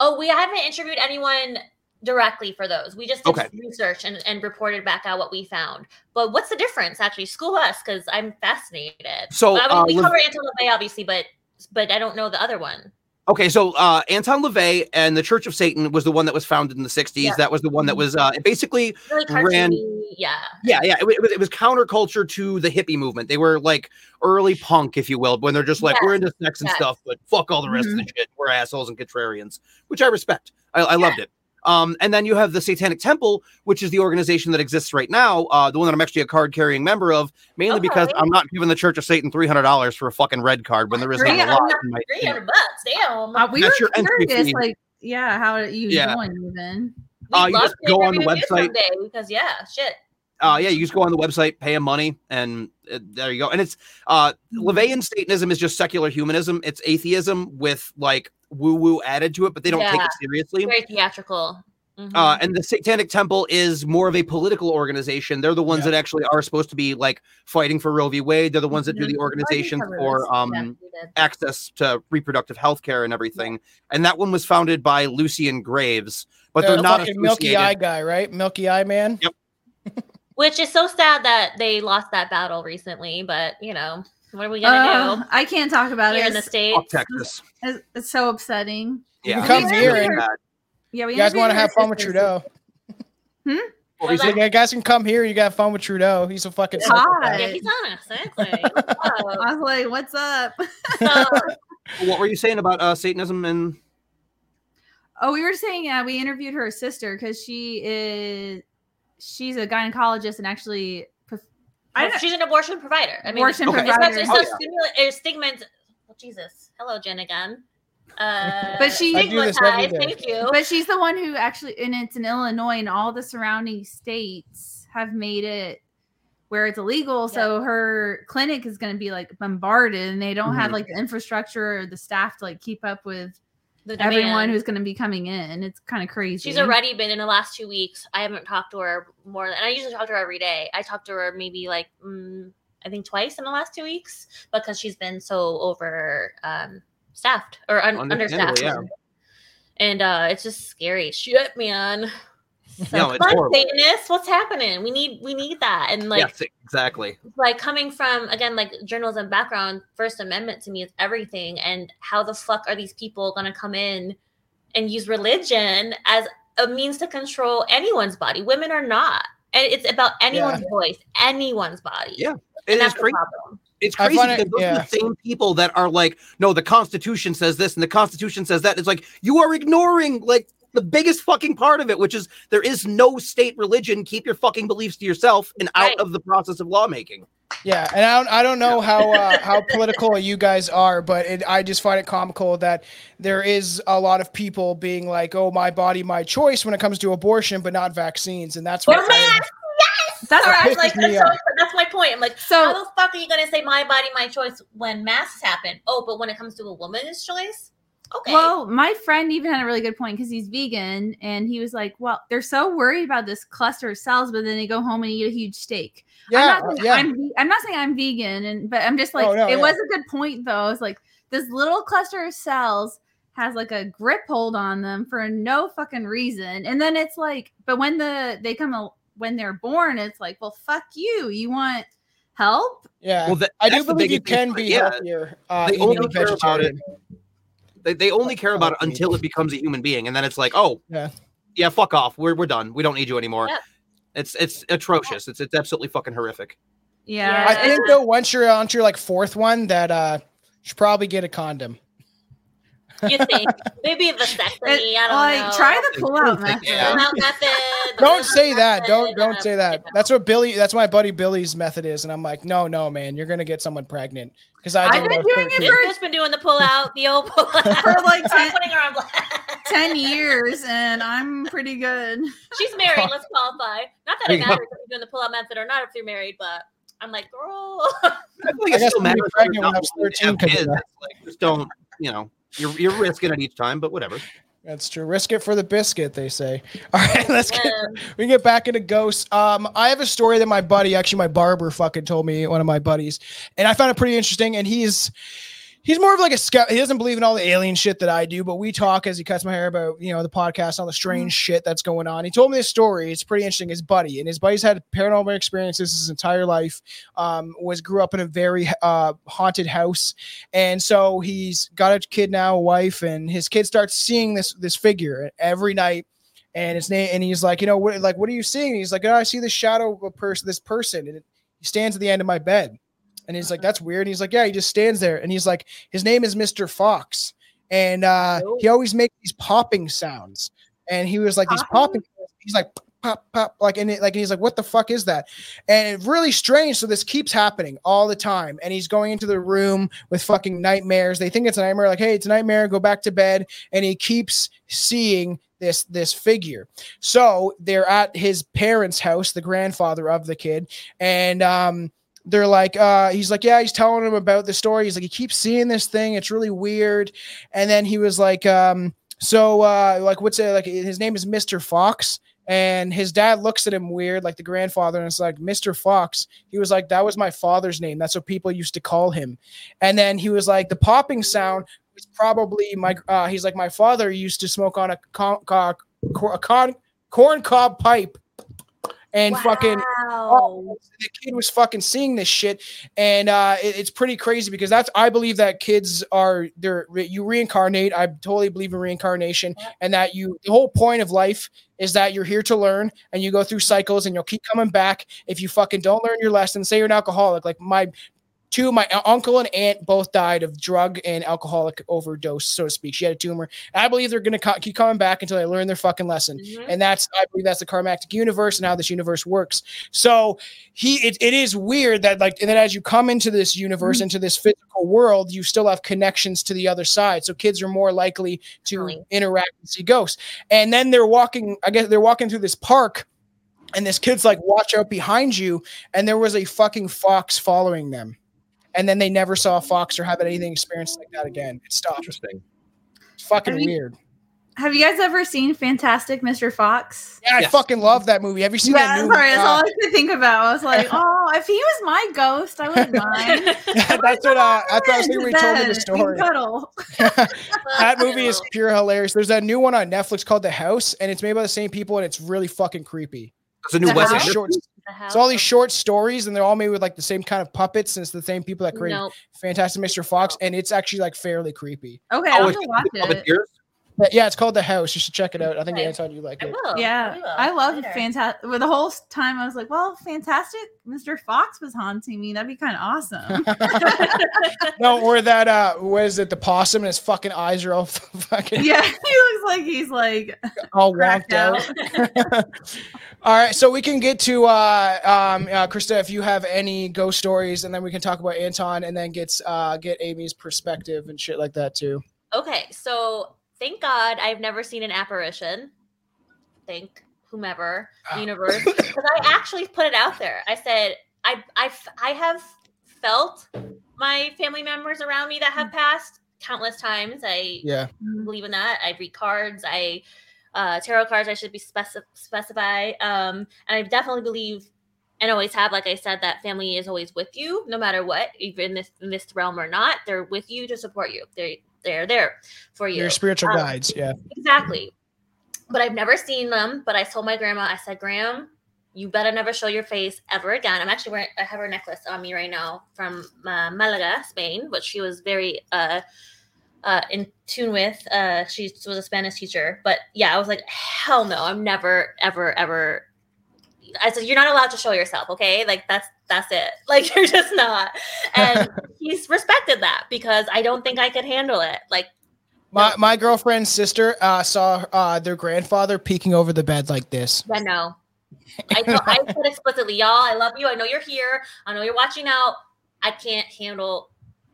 S5: Oh, we haven't interviewed anyone directly for those. We just did
S4: Okay.
S5: research and, and reported back out what we found. But what's the difference? Actually, school us because I'm fascinated.
S4: So,
S5: I mean,
S4: uh,
S5: we cover Anton LaVey, obviously, but but I don't know the other one.
S4: Okay, so uh, Anton LaVey and the Church of Satan was the one that was founded in the '60s.
S5: Yeah.
S4: That was the one that was uh, basically
S5: Really
S4: Ran-
S5: yeah.
S4: Yeah, yeah. It, it was, it was counterculture to the hippie movement. They were like early punk, if you will, when they're just like,
S5: Yes,
S4: we're into sex and
S5: yes.
S4: stuff, but fuck all the rest of the shit. We're assholes and contrarians, which I respect. I, I loved it. Um, and then you have the Satanic Temple, which is the organization that exists right now, uh, the one that I'm actually a card carrying member of, mainly because I'm not giving the Church of Satan $300 for a fucking red card when there isn't a lot. in my-
S5: Three hundred bucks, damn.
S6: Uh, we
S4: That's
S6: were
S4: your entry
S6: curious,
S4: fee.
S6: like, yeah, how are you
S4: Yeah.
S6: joined even.
S4: uh, you just go on the website.
S5: because yeah, shit.
S4: uh yeah you just go on the website pay them money and uh, there you go and it's uh LaVeyan satanism is just secular humanism it's atheism with like woo woo added to it but they don't take it seriously
S5: Very theatrical. Mhm.
S4: uh, and the Satanic Temple is more of a political organization. They're the ones
S3: Yeah.
S4: that actually are supposed to be like fighting for Roe v. Wade. They're the ones that do
S5: Mhm.
S4: the organization for um,
S5: Yeah,
S4: access to reproductive health care and everything. And that one was founded by Lucien Greaves, but they're
S3: the
S4: not
S3: fucking milky eye guy, right? Milky eye man.
S4: Yep. [laughs]
S5: Which is so sad that they lost that battle recently, but you know, what are we gonna
S6: Uh, I can't talk about
S5: here
S6: it.
S5: in the
S6: It's,
S5: states?
S4: Texas.
S6: it's, it's so upsetting.
S4: Yeah,
S3: come
S4: it's
S3: here and-
S6: Yeah, we
S3: You guys want to have fun with. Trudeau?
S4: What were you
S5: Was?
S3: You guys can come here. You got fun with Trudeau. He's a fucking.
S6: Hot.
S5: Yeah, he's on us. Exactly. Oh, [laughs]
S6: I was like, "What's up?"
S5: so, [laughs]
S4: What were you saying about uh, Satanism and
S6: Oh, we were saying yeah, we interviewed her sister because she is she's a gynecologist and actually pref- I don't
S5: she's an abortion provider. I mean,
S6: abortion
S4: Okay.
S5: it's not,
S6: provider.
S5: it's
S4: Oh, yeah.
S5: stimula- it's stigma. Oh, Jesus. Hello, Jen again. Uh, [laughs]
S6: But she-
S3: I do this every
S5: stigmatized,
S3: day.
S5: Thank you.
S6: But she's the one who actually, and it's in Illinois, and all the surrounding states have made it where it's illegal. So her clinic is going to be like bombarded, and they don't have
S4: Mhm.
S6: like the infrastructure or the staff to like keep up with
S5: The
S6: everyone
S5: demand.
S6: who's going to be coming in. It's kind of crazy.
S5: She's already been in the last two weeks. I haven't talked to her more than, and I usually talk to her every day. I talked to her maybe like mm, I think twice in the last two weeks because she's been so over um, staffed or un-
S4: Understandably,
S5: understaffed. And uh, it's just scary. Shit, man. So,
S4: No, it's
S5: come on. Satanists, what's happening? We need we need that. And like
S4: yes, exactly.
S5: like coming from again like journalism background first amendment to me is everything and how the fuck are these people going to come in and use religion as a means to control anyone's body women are not and it's about anyone's voice anyone's body
S4: Yeah,
S5: and
S4: It is
S5: that's the
S4: crazy.
S5: problem
S4: It's crazy
S3: find it-
S4: because those
S3: yeah.
S4: are the same people that are like, no, the Constitution says this and the Constitution says that. It's like you are ignoring like the biggest fucking part of it, which is there is no state religion. Keep your fucking beliefs to yourself and out
S5: Right.
S4: of the process of lawmaking.
S3: Yeah, and I don't, I don't know how uh, [laughs] how political you guys are, but it, I just find it comical that there is a lot of people being like, "Oh, my body, my choice" when it comes to abortion, but not vaccines, and that's
S5: Or
S3: what. I-
S5: yes
S6: That's
S5: Or
S6: what
S5: I'm like that's, so- that's my point i'm like so how
S6: so.
S5: the fuck are you going to say my body my choice when masks happen oh but when it comes to a woman's choice okay
S6: Well, my friend even had a really good point because he's vegan, and he was like, "Well, they're so worried about this cluster of cells, but then they go home and eat a huge steak."
S3: yeah,
S6: I'm not, saying
S3: yeah.
S6: I'm, I'm not saying I'm vegan, and but I'm just like
S3: Oh, no,
S6: it
S3: yeah.
S6: was a good point though. It's like this little cluster of cells has like a grip hold on them for no fucking reason, and then it's like, but when the they come al- when they're born, it's like, well, fuck you. You want help?
S3: yeah.
S4: Well, that,
S3: I do believe you
S4: biggest thing,
S3: can be
S4: yeah,
S3: healthier. Uh,
S4: they only care about it.
S3: Vegetarian.
S4: They, they only care about it until it becomes a human being, and then it's like, oh,
S3: Yeah.
S4: yeah, fuck off. We're we're done. We don't need you anymore.
S5: Yep.
S4: It's it's atrocious. It's it's absolutely fucking horrific.
S6: Yeah,
S3: I think though, once you're on to your like fourth one, that uh, you should probably get a condom.
S5: You think maybe vasectomy
S6: It-
S5: i don't
S6: like
S5: know
S6: try the pull out method.
S4: yeah.
S5: Pull-out method,
S3: Don't say that. Don't don't
S5: uh,
S3: say that. That's what Billy. That's my buddy Billy's method is, and I'm like, no, no, man, you're gonna get someone pregnant because I
S6: I've been
S3: when I
S6: doing it
S3: 13.
S6: for-
S5: Just been doing the pull out, the old pull out. [laughs]
S6: For like [laughs]
S5: Start
S6: 10
S5: her on
S6: 10 years and I'm pretty good. [laughs]
S5: She's married. Let's qualify. Not that
S4: There
S5: it
S4: you
S5: matters if you're doing the pull out method or not if you're married, but I'm like, girl.
S4: I feel like
S3: I
S4: it still
S3: when
S4: matters
S3: pregnant when I
S4: not
S3: was
S4: willing to
S3: 13
S4: have
S3: 'cause of
S4: kids. like just don't, you know, you're you're risking it each time, but whatever.
S3: That's true. Risk it for the biscuit, they say. [laughs] All right, let's get we get back into ghosts. Um, I have a story that my buddy, actually my barber, fucking told me one of my buddies, and I found it pretty interesting. And he's he's more of like a scout. He doesn't believe in all the alien shit that I do, but we talk as he cuts my hair about you know the podcast, all the strange shit that's going on. He told me this story. It's pretty interesting. His buddy and his buddy's had paranormal experiences his entire life. Um, was grew up in a very uh haunted house, and so he's got a kid now, a wife, and his kid starts seeing this this figure every night and his name and he's like you know what like what are you seeing he's like oh, i see this shadow of a person this person and he stands at the end of my bed and he's like [laughs] that's weird. And he's like yeah he just stands there. And he's like his name is mr fox. And uh he always makes these popping sounds. And he was like these popping? he's like pop pop. Like and it, like he's like what the fuck is that? And it's really strange. So this keeps happening all the time. And he's going into the room with fucking nightmares. They think it's a nightmare. Like hey it's a nightmare. Go back to bed. And he keeps seeing this this figure. So they're at his parents house the grandfather of the kid. And um they're like uh he's like yeah he's telling him about the story. He's like he keeps seeing this thing. It's really weird. And then he was like um so uh like what's it like his name is mr fox. And his dad looks at him weird like the grandfather and it's like mr fox. He was like that was my father's name. That's what people used to call him. And then he was like the popping sound was probably my uh he's like my father used to smoke on a con, a corn cob pipe and fucking
S5: Wow.
S3: the kid was fucking seeing this shit. And uh it- it's pretty crazy because that's i believe that kids are they're you reincarnate. I totally believe in reincarnation and that you the whole point of life is that you're here to learn and you go through cycles and you'll keep coming back if you fucking don't learn your lesson. Say you're an alcoholic like my two my uncle and aunt both died of drug and alcoholic overdose so to speak. She had a tumor. And i believe they're going to co- keep coming back until they learn their fucking lesson.
S5: Mhm.
S3: and that's i believe that's the karmatic universe and how this universe works. So he it, it is weird that like and then as you come into this universe into this physical world you still have connections to the other side. So kids are more likely to interact and see ghosts. And then they're walking i guess they're walking through this park and this kid's like watch out behind you and there was a fucking fox following them and then they never saw a fox or have anything experienced like that again it stopped
S4: Interesting.
S3: it's fucking
S6: Have you-
S3: weird
S6: Have you guys ever seen Fantastic Mr. Fox?
S3: yeah i
S4: Yes.
S3: fucking love that movie have you seen that
S6: Yeah,
S3: new
S6: sorry, that's
S3: uh,
S6: all I could think about. I was like, [laughs] oh, if he was my ghost, I wouldn't [laughs] mind.
S3: that's what uh, that's what I was thinking when you told me the story. [laughs] that movie is pure hilarious. There's that new one on Netflix called The House, and it's made by the same people, and it's really fucking creepy.
S4: It's a new
S6: The
S4: Wes Anderson.
S3: short,
S5: The house.
S3: It's all these short stories, and they're all made with like the same kind of puppets, and it's the same people that created
S5: Nope.
S3: Fantastic Mr. Fox, and it's actually like fairly creepy.
S6: Okay,
S4: Oh,
S6: I'll
S4: it's
S6: have to watch it.
S4: Puppeteers?
S3: But yeah, it's called The House. You should check it out. I think
S5: Okay.
S3: Anton, you like
S5: I
S3: it.
S5: will.
S6: Yeah,
S5: we will.
S6: I love
S5: Later.
S6: fantastic. Well, the whole time I was like, well, fantastic. Mr. Fox was haunting me. That'd be kind of awesome. [laughs]
S3: no, or that uh, what is it? The possum, and his fucking eyes are all [laughs] fucking
S6: yeah, [laughs] he looks like he's like
S3: all
S6: cracked
S3: wonked out.
S6: out.
S3: All right, so we can get to uh, um, uh, Krista if you have any ghost stories, and then we can talk about Anton, and then get uh, get Amy's perspective and shit like that too.
S5: Okay, so thank God I've never seen an apparition. Thank whomever,
S3: Ah.
S5: the universe, [laughs] because I actually put it out there. I said I I I have felt my family members around me that have passed countless times. I
S3: Yeah,
S5: believe in that. I read cards. I uh, tarot cards. I should be speci- specify. Um, and I definitely believe and always have, like I said, that family is always with you, no matter what, even in this in this realm or not. They're with you to support you. They they're there for you.
S3: your spiritual
S5: Um,
S3: guides. Yeah,
S5: Exactly. But I've never seen them. But I told my grandma, I said, Graham, you better never show your face ever again. I'm actually wearing, I have her necklace on me right now from uh, Malaga, Spain, which she was very uh, uh, in tune with. Uh, she was a Spanish teacher. But yeah, I was like, hell no, I'm never, ever, ever. I said, you're not allowed to show yourself, okay? Like that's that's it. [laughs] Like you're just not. And [laughs] he's respected that because I don't think I could handle it. Like
S3: my my girlfriend's sister uh, saw uh, their grandfather peeking over the bed like this.
S5: Yeah, no. I, told, I said explicitly, y'all, I love you. I know you're here. I know you're watching out. I can't handle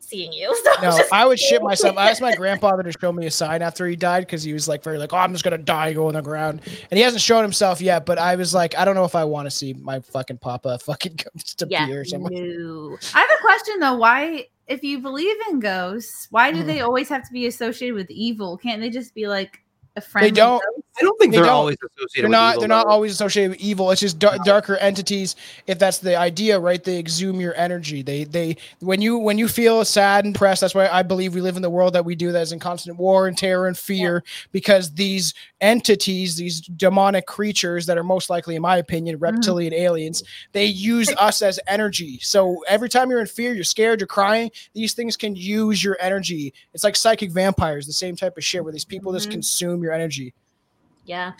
S5: seeing you. [laughs] So
S3: No, I would shit myself. I asked my [laughs] grandfather to show me a sign after he died because he was like very like, oh, I'm just gonna die, go on the ground, and he hasn't shown himself yet. But I was like, I don't know if I want to see my fucking papa [laughs] fucking just
S5: yeah,
S3: appear somewhere.
S5: no.
S6: I have a question though. Why, if you believe in ghosts, why do
S3: Mhm.
S6: they always have to be associated with evil? Can't they just be like a friend?
S3: They don't.
S4: I don't think
S3: They
S4: they're
S3: don't-
S4: always associated
S3: They're
S4: with
S3: not.
S4: evil,
S3: they're not always associated with evil. It's just dar- darker entities. If that's the idea, right? They exhume your energy. They they when you when you feel sad and pressed. That's why I believe we live in the world that we do. That is in constant war and terror and fear. Because these entities, these demonic creatures that are most likely, in my opinion, reptilian aliens, they use [laughs] us as energy. So every time you're in fear, you're scared, you're crying. These things can use your energy. It's like psychic vampires, the same type of shit, where these people just
S5: Mhm.
S3: consume your energy.
S5: Yeah.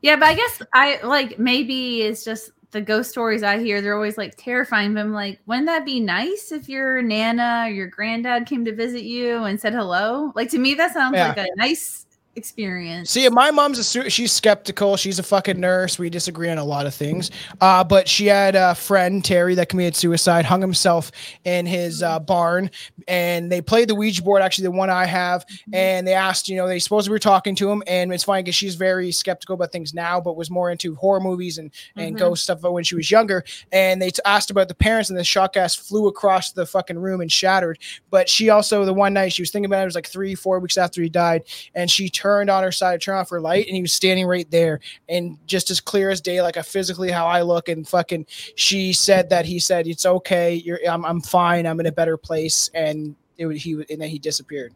S6: Yeah, but I guess I like maybe it's just the ghost stories I hear. They're always like terrifying. But I'm like, wouldn't that be nice if your nana or your granddad came to visit you and said hello? Like to me, that sounds
S3: Yeah.
S6: like a nice experience.
S3: See, my mom's a she's skeptical. She's a fucking nurse. We disagree on a lot of things. Uh, but she had a friend Terry that committed suicide, hung himself in his uh, barn, and they played the Ouija board. Actually, the one I have, and they asked, you know, they supposed we were talking to him, and it's funny because she's very skeptical about things now, but was more into horror movies and and
S6: Mhm.
S3: ghost stuff when she was younger. And they t- asked about the parents, and the shock gas flew across the fucking room and shattered. But she also, the one night she was thinking about it, it was like three, four weeks after he died, and she turned on her side, turned off her light, and he was standing right there, and just as clear as day, like a physically how I look, and fucking, she said that he said it's okay, you're, I'm, I'm fine, I'm in a better place, and it he, and then he disappeared.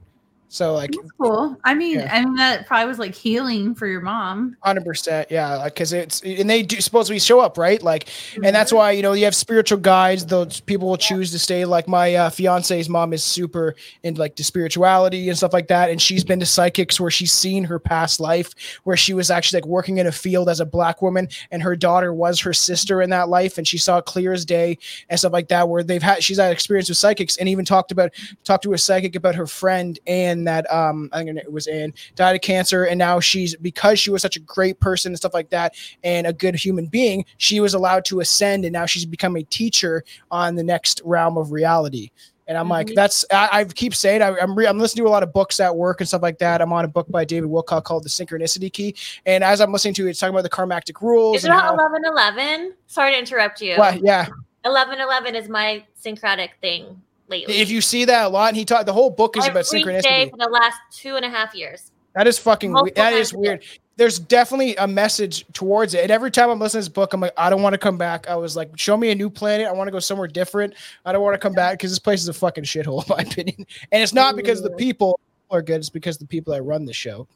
S3: So like
S6: That's cool. I mean,
S3: Yeah.
S6: I mean that probably was like healing for your mom.
S3: Hundred percent, yeah. Because it's and they do supposedly show up, right? Like, and
S6: Mm-hmm.
S3: that's why you know you have spiritual guides. Those people will choose to stay. Like my uh, fiance's mom is super into like the spirituality and stuff like that, and she's been to psychics where she's seen her past life, where she was actually like working in a field as a black woman, and her daughter was her sister in that life, and she saw it clear as day and stuff like that. Where they've had she's had experience with psychics, and even talked about talked to a psychic about her friend and that um I think it was in died of cancer, and now she's because she was such a great person and stuff like that, and a good human being, she was allowed to ascend, and now she's become a teacher on the next realm of reality. And I'm like,
S5: Mhm.
S3: that's I, I keep saying I, I'm re, I'm listening to a lot of books at work and stuff like that. I'm on a book by David Wilcock called The Synchronicity Key, and as I'm listening to it, it's talking about the karmatic rules.
S5: Is it
S3: how-
S5: eleven eleven? Sorry to interrupt you.
S3: Well, yeah,
S5: Eleven eleven is my syncretic thing lately.
S3: if you see that a lot, and he taught the whole book is about
S5: Every day
S3: synchronicity.
S5: for the last two and a half years.
S3: That is fucking. we-
S5: Multiple
S3: That is weird. There's definitely a message towards it, and every time I'm listening to this book, I'm like, I don't want to come back. I was like, show me a new planet. I want to go somewhere different. I don't want to come back because this place is a fucking shithole, [laughs] in my opinion. And it's not because the people are good. It's because the people that run the show.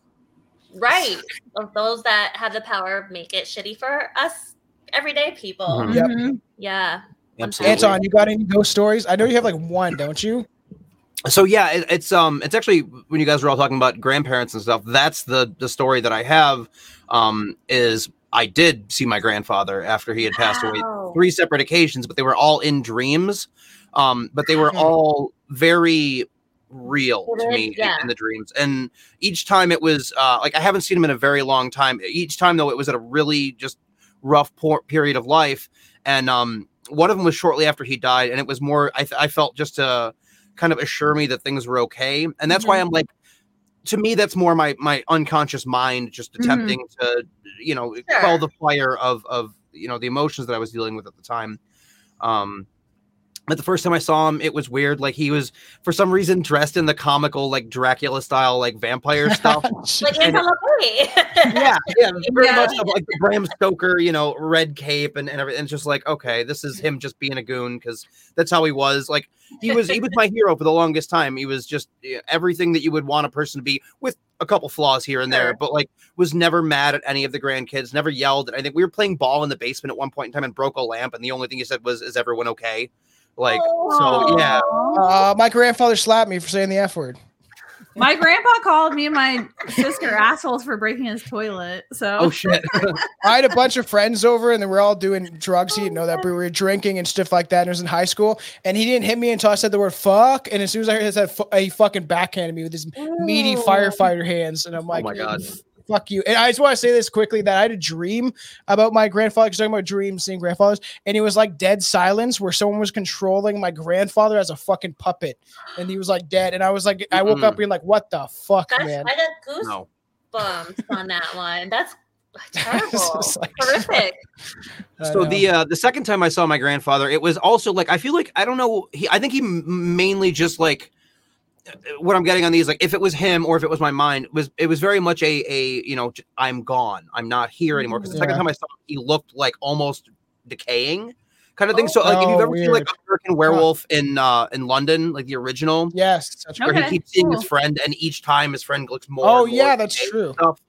S5: Right. of those that have the power make it shitty for us everyday people.
S4: Mhm.
S3: Yep.
S6: Mhm.
S5: Yeah.
S4: Absolutely.
S3: Anton, you got any ghost stories? I know you have like one, don't you?
S4: so yeah it, it's um it's actually when you guys were all talking about grandparents and stuff that's the the story that i have um is i did see my grandfather after he had passed away three separate occasions but they were all in dreams um but they were
S3: Hmm.
S4: all very real to
S5: Vivid,
S4: me in-
S5: yeah.
S4: in the dreams and each time it was uh like i haven't seen him in a very long time each time though it was at a really just rough por- period of life and um one of them was shortly after he died and it was more i, th- I felt just to kind of assure me that things were okay and that's why i'm like to me that's more my my unconscious mind just
S6: Mhm.
S4: attempting to you know
S5: Sure.
S4: quell the fire of of you know the emotions that i was dealing with at the time um but the first time I saw him, it was weird. Like he was, for some reason, dressed in the comical, like Dracula style, like vampire [laughs] stuff.
S5: Like
S4: And- [laughs] yeah, yeah, [laughs] very
S5: Yeah.
S4: much of like the Bram Stoker, you know, red cape and, and everything. It's just like, okay, this is him just being a goon because that's how he was. Like he was, he was my hero for the longest time. He was just yeah, everything that you would want a person to be, with a couple flaws here and there, but like was never mad at any of the grandkids, never yelled I think We were playing ball in the basement at one point in time and broke a lamp, and the only thing he said was, "Is everyone okay?" Like, so yeah.
S3: Uh, my grandfather slapped me for saying the F word.
S6: My grandpa called me and my sister assholes for breaking his toilet. So
S4: Oh shit. [laughs]
S3: I had a bunch of friends over and they were all doing drugs. He didn't know that, but we were drinking and stuff like that. And it was in high school. And he didn't hit me until I said the word fuck. And as soon as I heard that, fu- he fucking backhanded me with his meaty
S5: Ooh.
S3: firefighter hands. And I'm like, oh
S4: my God.
S3: Fuck you. And I just want to say this quickly that I had a dream about my grandfather. Because talking about dreams, seeing grandfathers. And it was like dead silence where someone was controlling my grandfather as a fucking puppet. And he was like dead. And I was like, I woke up
S4: Mm-mm.
S3: being like, what the fuck,
S5: That's,
S3: man?
S5: I got
S4: No.
S5: goosebumps on that one. That's [laughs]
S3: It's
S5: terrible.
S3: just like- [laughs]
S5: Horrific.
S4: So the uh, the second time I saw my grandfather, it was also like I feel like I don't know. He I think he m- mainly just like what I'm getting on these like if it was him or if it was my mind was it was very much a a you know I'm gone I'm not here anymore because the second time I saw him he looked like almost decaying kind of thing. So like if you've
S3: Oh,
S4: ever seen like. American Werewolf in uh in London like the original
S3: yes. That's
S4: where
S6: Okay,
S4: he keeps seeing his friend and each time his friend looks more.
S3: Oh
S4: and more
S3: yeah, that's true.
S4: Stuff.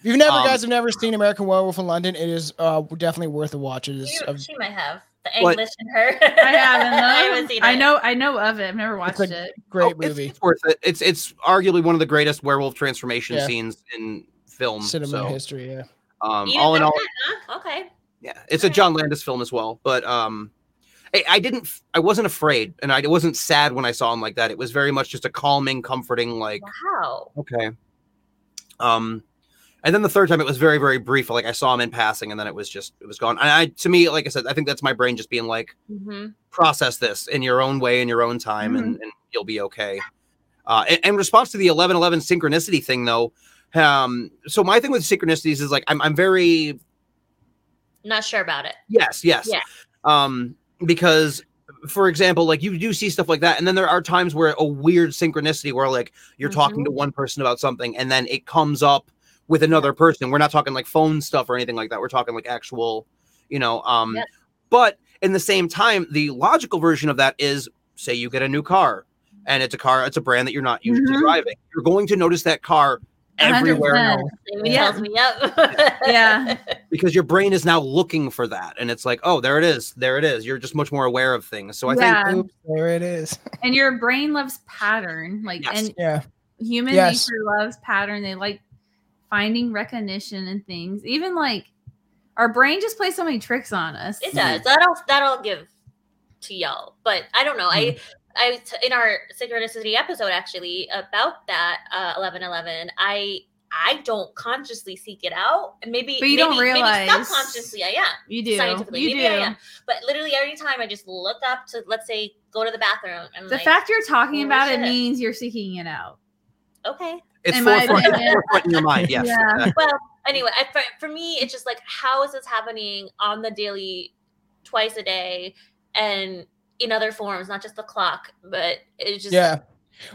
S3: If you've never
S4: Um,
S3: guys have never seen American Werewolf in London, it is uh definitely worth a watch. It is
S5: She,
S3: a,
S5: she might have the
S4: What?
S5: English in her.
S6: I haven't. [laughs]
S5: I
S6: though.
S5: haven't seen
S6: I
S5: it.
S6: know. I know of it. I've never watched
S3: a
S6: it.
S3: great
S4: Oh,
S3: movie.
S4: It's, worth it. It's it's arguably one of the greatest werewolf transformation
S3: Yeah.
S4: scenes in film.
S3: Cinema
S4: so,
S3: history, yeah.
S4: um,
S5: Even
S4: all in all,
S5: that, huh? Okay.
S4: yeah, it's a John Landis film as well. But um, I, I didn't, f- I wasn't afraid, and I wasn't sad when I saw him like that. It was very much just a calming, comforting, like
S5: Wow.
S4: okay. Um, and then the third time it was very, very brief. Like I saw him in passing, and then it was just it was gone. And I, to me, like I said, I think that's my brain just being like,
S5: hmm
S4: process this in your own way in your own time and,
S3: Mm-hmm.
S4: and you'll be okay uh in, in response to the 1111 synchronicity thing though um so my thing with synchronicities is like i'm, I'm very
S5: Not sure about it.
S4: yes yes
S5: Yeah.
S4: um because for example like you do see stuff like that and then there are times where a weird synchronicity where like you're talking
S5: Mm-hmm.
S4: to one person about something and then it comes up with another person we're not talking like phone stuff or anything like that we're talking like actual you know um
S5: Yep.
S4: but in the same time the logical version of that is say you get a new car and it's a car, it's a brand that you're not used to
S6: Mhm.
S4: driving. You're going to notice that car everywhere else
S6: Yeah.
S5: tells me, yep. [laughs]
S6: Yeah.
S4: because your brain is now looking for that, and it's like, oh, there it is, there it is. You're just much more aware of things. So I
S6: Yeah.
S4: think
S3: Oops, there it is.
S6: and your brain loves pattern like
S4: Yes.
S6: and
S3: Yeah.
S6: human
S3: Yes.
S6: nature loves pattern they like finding recognition and things even like our brain just plays so many tricks on us
S5: It does. That'll that'll give to y'all. But I don't know. I
S6: Mm-hmm.
S5: I t- in our synchronicity episode actually about that uh, eleven eleven. I I don't consciously seek it out, and maybe
S6: But you
S5: maybe,
S6: don't realize-
S5: maybe subconsciously I am.
S6: you do
S5: Scientifically,
S6: you
S5: maybe
S6: do
S5: I am. But literally every time I just look up to let's say go to the bathroom and
S6: the
S5: like,
S6: fact you're talking
S5: holy
S6: about it
S5: shit.
S6: means you're seeking it out
S5: okay.
S4: it's
S6: In my
S4: forefront, it's forefront in your mind. Yes.
S6: Yeah.
S5: Well, anyway, I, for, for me, it's just like, how is this happening on the daily, twice a day, and in other forms, not just the clock, but it's just
S3: Yeah.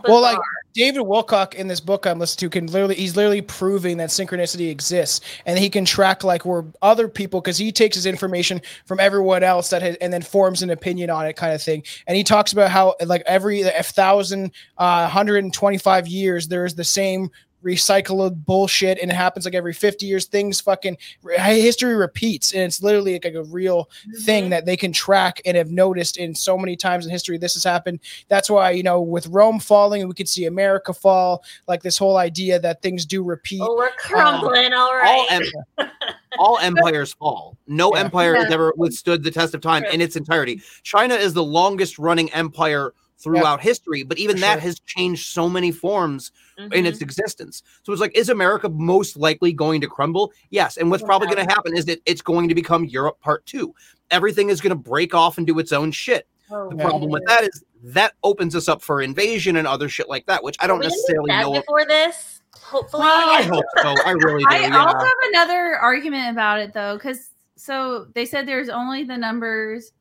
S3: Well, like. David Wilcock in this book I'm listening to can literally he's literally proving that synchronicity exists and he can track like where other people because he takes his information from everyone else that has, and then forms an opinion on it kind of thing. And he talks about how like every a thousand uh 125 years there is the same recycled bullshit and it happens like every 50 years things fucking history repeats and it's literally like a real thing
S5: Mhm.
S3: that they can track and have noticed in so many times in history this has happened that's why you know with rome falling we could see america fall like this whole idea that things do repeat
S5: Oh, we're crumbling. all right.
S4: all em- [laughs] all empires fall. No
S3: Yeah.
S4: empire has ever withstood the test of time
S5: True.
S4: in its entirety. China is the longest running empire throughout history, but even
S3: For
S4: that
S3: sure.
S4: has changed so many forms in
S5: Mhm.
S4: its existence. So it's like, is America most likely going to crumble? Yes. And what's probably going to happen is that it's going to become Europe part two. Everything is going to break off and do its own shit.
S5: Oh,
S4: The problem with that is that opens us up for invasion and other shit like that, which I don't
S5: we
S4: necessarily know. If,
S5: before this. Hopefully,
S6: Well,
S4: I hope so. I really do.
S6: I
S4: yeah.
S6: also have another argument about it though, because so they said there's only the numbers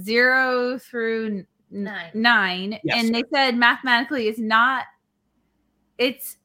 S6: zero through n-
S5: Nine.
S6: nine,
S4: Yes.
S6: and they said mathematically it's not. It's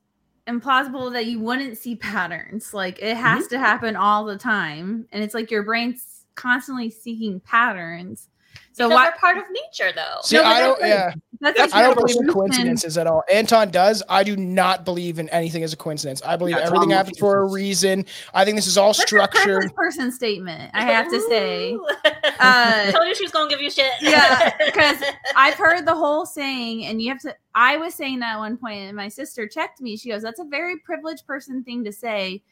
S6: implausible that you wouldn't see patterns. Like it has
S4: Mm-hmm.
S6: to happen all the time, and it's like your brain's constantly seeking patterns. So
S5: because
S6: why?
S5: they're part of nature, though.
S3: See,
S6: No,
S3: I don't.
S6: like-
S3: Yeah,
S6: That's
S4: that's
S6: like
S3: I don't believe in
S6: evolution.
S3: coincidences at all. Anton does. I do not believe in anything as a coincidence. I believe
S4: Yeah,
S3: everything happens for a reason. I think this is all
S6: That's
S3: structured.
S6: person statement. I have to say. [laughs]
S5: Ooh.
S6: Uh,
S5: told you she was gonna give you shit.
S6: yeah, [laughs] because I've heard the whole saying, and you have to. I was saying that at one point, and my sister checked me. She goes, "That's a very privileged person thing to say.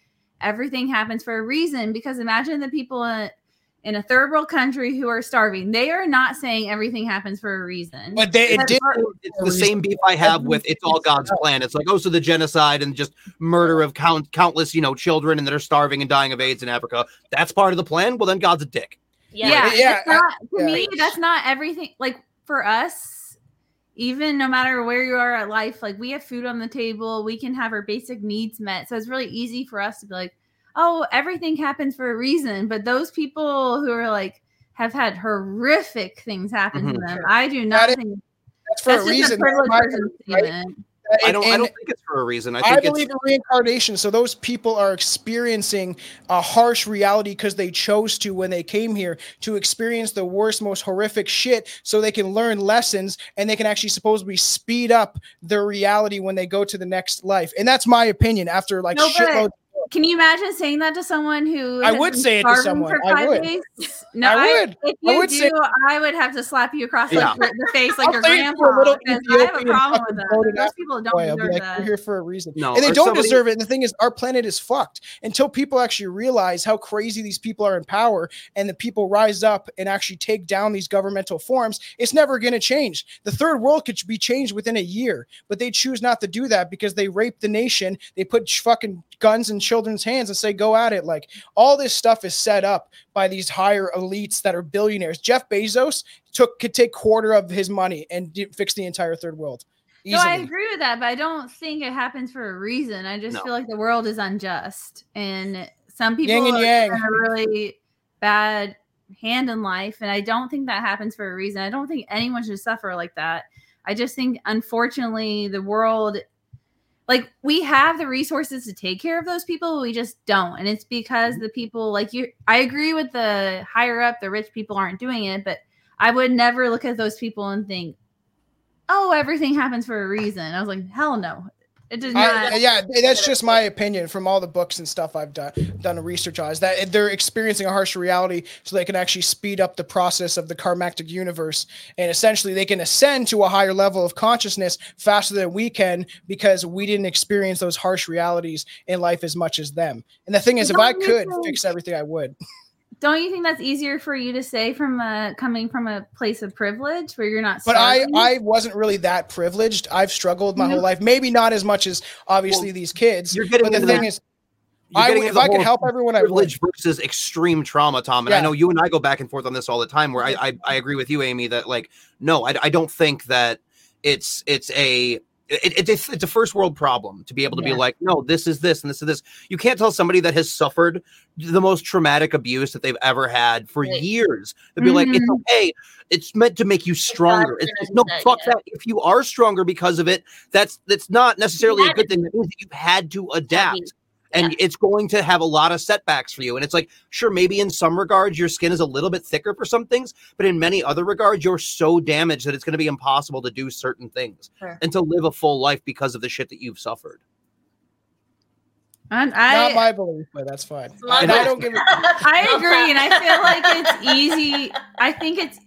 S6: Everything happens for a reason." Because imagine the people in, in a third world country who are starving. They are not saying everything happens for a reason.
S3: But they, it did.
S4: it's the same beef I have with it's all God's plan. It's like, oh, so the genocide and just murder of count countless, you know, children and that are starving and dying of AIDS in Africa. That's part of the plan. Well, then God's a dick.
S5: Yeah.
S6: yeah,
S3: Yeah,
S6: it's not, to
S3: yeah.
S6: me, that's not everything. Like for us, even no matter where you are at life, like we have food on the table, we can have our basic needs met. So it's really easy for us to be like, oh, everything happens for a reason. But those people who are like have had horrific things happen to
S4: Mhm.
S6: them, I do not
S3: That is-
S6: think
S3: That's for
S6: that's
S3: a
S6: just
S3: reason.
S6: a privileged
S3: My-
S6: person's
S3: right?
S6: statement.
S4: I don't. I don't think it's for a reason. I
S3: I, believe
S4: it's
S3: in reincarnation. So those people are experiencing a harsh reality because they chose to when they came here to experience the worst, most horrific shit, so they can learn lessons and they can actually supposedly speed up their reality when they go to the next life. And that's my opinion. After like
S6: No, but
S3: shitload,
S6: Can you imagine saying that to someone who
S3: I would say it to someone.
S6: for
S3: I would.
S6: days? [laughs] No,
S3: I
S6: I,
S3: would.
S6: If
S3: I would
S6: do,
S3: say-
S6: I would have to slap you across
S4: Yeah.
S6: like, the face like
S3: I'll
S6: your
S3: say it to a
S6: grandpa.
S3: little
S6: because I have a problem with that. Those people don't
S3: I'll be
S6: deserve
S3: like,
S6: that.
S3: we're here for a reason.
S4: No,
S3: and they don't
S4: somebody-
S3: deserve it. And the thing is, our planet is fucked until people actually realize how crazy these people are in power and the people rise up and actually take down these governmental forms. It's never going to change. The third world could be changed within a year, but they choose not to do that because they rape the nation. They put fucking guns in children's hands and say, go at it. Like all this stuff is set up by these higher elites that are billionaires. Jeff Bezos took could take quarter of his money and d- fix the entire third world.
S6: No, I agree with that, but I don't think it happens for a reason. I just
S4: No.
S6: feel like the world is unjust, and some people
S3: Yin and
S6: are
S3: yang.
S6: in a really bad hand in life, and I don't think that happens for a reason. I don't think anyone should suffer like that. I just think, unfortunately, the world, like we have the resources to take care of those people, we just don't, and it's because mm-hmm. the people, like you, I agree with the higher up, the rich people aren't doing it, but I would never look at those people and think oh, everything happens for a reason. I was like, hell no. It did not.
S3: I, yeah, that's just my opinion from all the books and stuff I've done done research on. Is that they're experiencing a harsher reality, so they can actually speed up the process of the karmactic universe, and essentially they can ascend to a higher level of consciousness faster than we can because we didn't experience those harsh realities in life as much as them. And the thing is, if I could fix everything, I would. [laughs]
S6: Don't you think that's easier for you to say from a coming from a place of privilege where you're not?
S3: But I,
S6: starving?
S3: I wasn't really that privileged. I've struggled my whole mm-hmm. life. Maybe not as much as obviously
S4: Well,
S3: these kids.
S4: you're getting
S3: but the thing
S4: the-
S3: is, I,
S4: getting
S3: if I could help everyone, I would.
S4: privilege versus extreme trauma, Tom. And I know you and I go back and forth on this all the time. Where I, I, I agree with you, Amy, that like no, I, I don't think that it's it's a it, it, it's, it's a first world problem to be able to
S6: Yeah.
S4: be like no this is this and this is this you can't tell somebody that has suffered the most traumatic abuse that they've ever had for
S5: Right.
S4: years to be like it's
S6: Mhm.
S4: okay it's meant to make you stronger it's, it's no
S5: that,
S4: fuck
S5: yeah.
S4: that if you are stronger because of it that's that's not necessarily a good thing that means that you've had to adapt
S5: Heavy.
S4: and it's going to have a lot of setbacks for you. And it's like, sure, maybe in some regards your skin is a little bit thicker for some things, but in many other regards, you're so damaged that it's going to be impossible to do certain things
S5: Sure.
S4: and to live a full life because of the shit that you've suffered.
S6: I'm-
S3: Not my belief, but that's fine.
S5: Love
S3: And I don't give a [laughs]
S6: I agree, and I feel like it's easy. I think it's,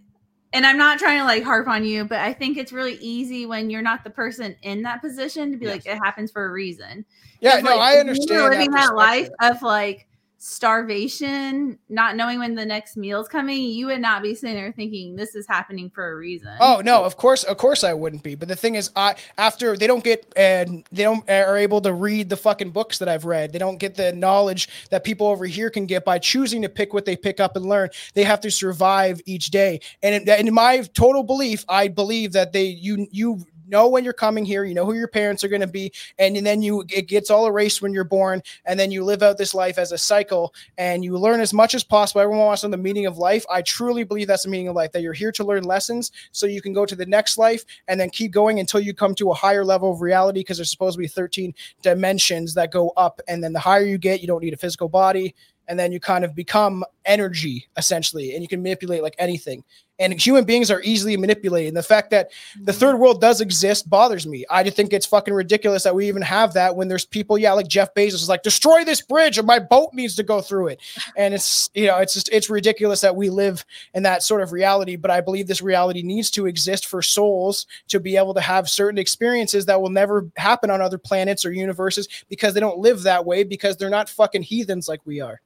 S6: and I'm not trying to like harp on you, but I think it's really easy when you're not the person in that position to be like, it happens for a reason.
S3: Yeah, no,
S6: like,
S3: I understand.
S6: living that,
S3: perspective.
S6: life of like starvation, not knowing when the next meal's coming, you would not be sitting there thinking this is happening for a reason.
S3: Oh no, of course, of course I wouldn't be. But the thing is, I after they don't get and they don't eh, are able to read the fucking books that I've read. They don't get the knowledge that people over here can get by choosing to pick what they pick up and learn. They have to survive each day. And in, in my total belief, I believe that they you you know when you're coming here, you know who your parents are going to be, and, then you it gets all erased when you're born, and then you live out this life as a cycle, and you learn as much as possible. Everyone wants to know the meaning of life. I truly believe that's the meaning of life. That you're here to learn lessons, so you can go to the next life, and then keep going until you come to a higher level of reality. Because there's supposed to be 13 dimensions that go up, and then the higher you get, you don't need a physical body. And then you kind of become energy essentially, and you can manipulate like anything. And human beings are easily manipulated. And the fact that the third world does exist bothers me. I just think it's fucking ridiculous that we even have that when there's people, yeah, like Jeff Bezos is like, destroy this bridge or my boat needs to go through it. And it's, you know, it's just, it's ridiculous that we live in that sort of reality. But I believe this reality needs to exist for souls to be able to have certain experiences that will never happen on other planets or universes because they don't live that way because they're not fucking heathens like we are.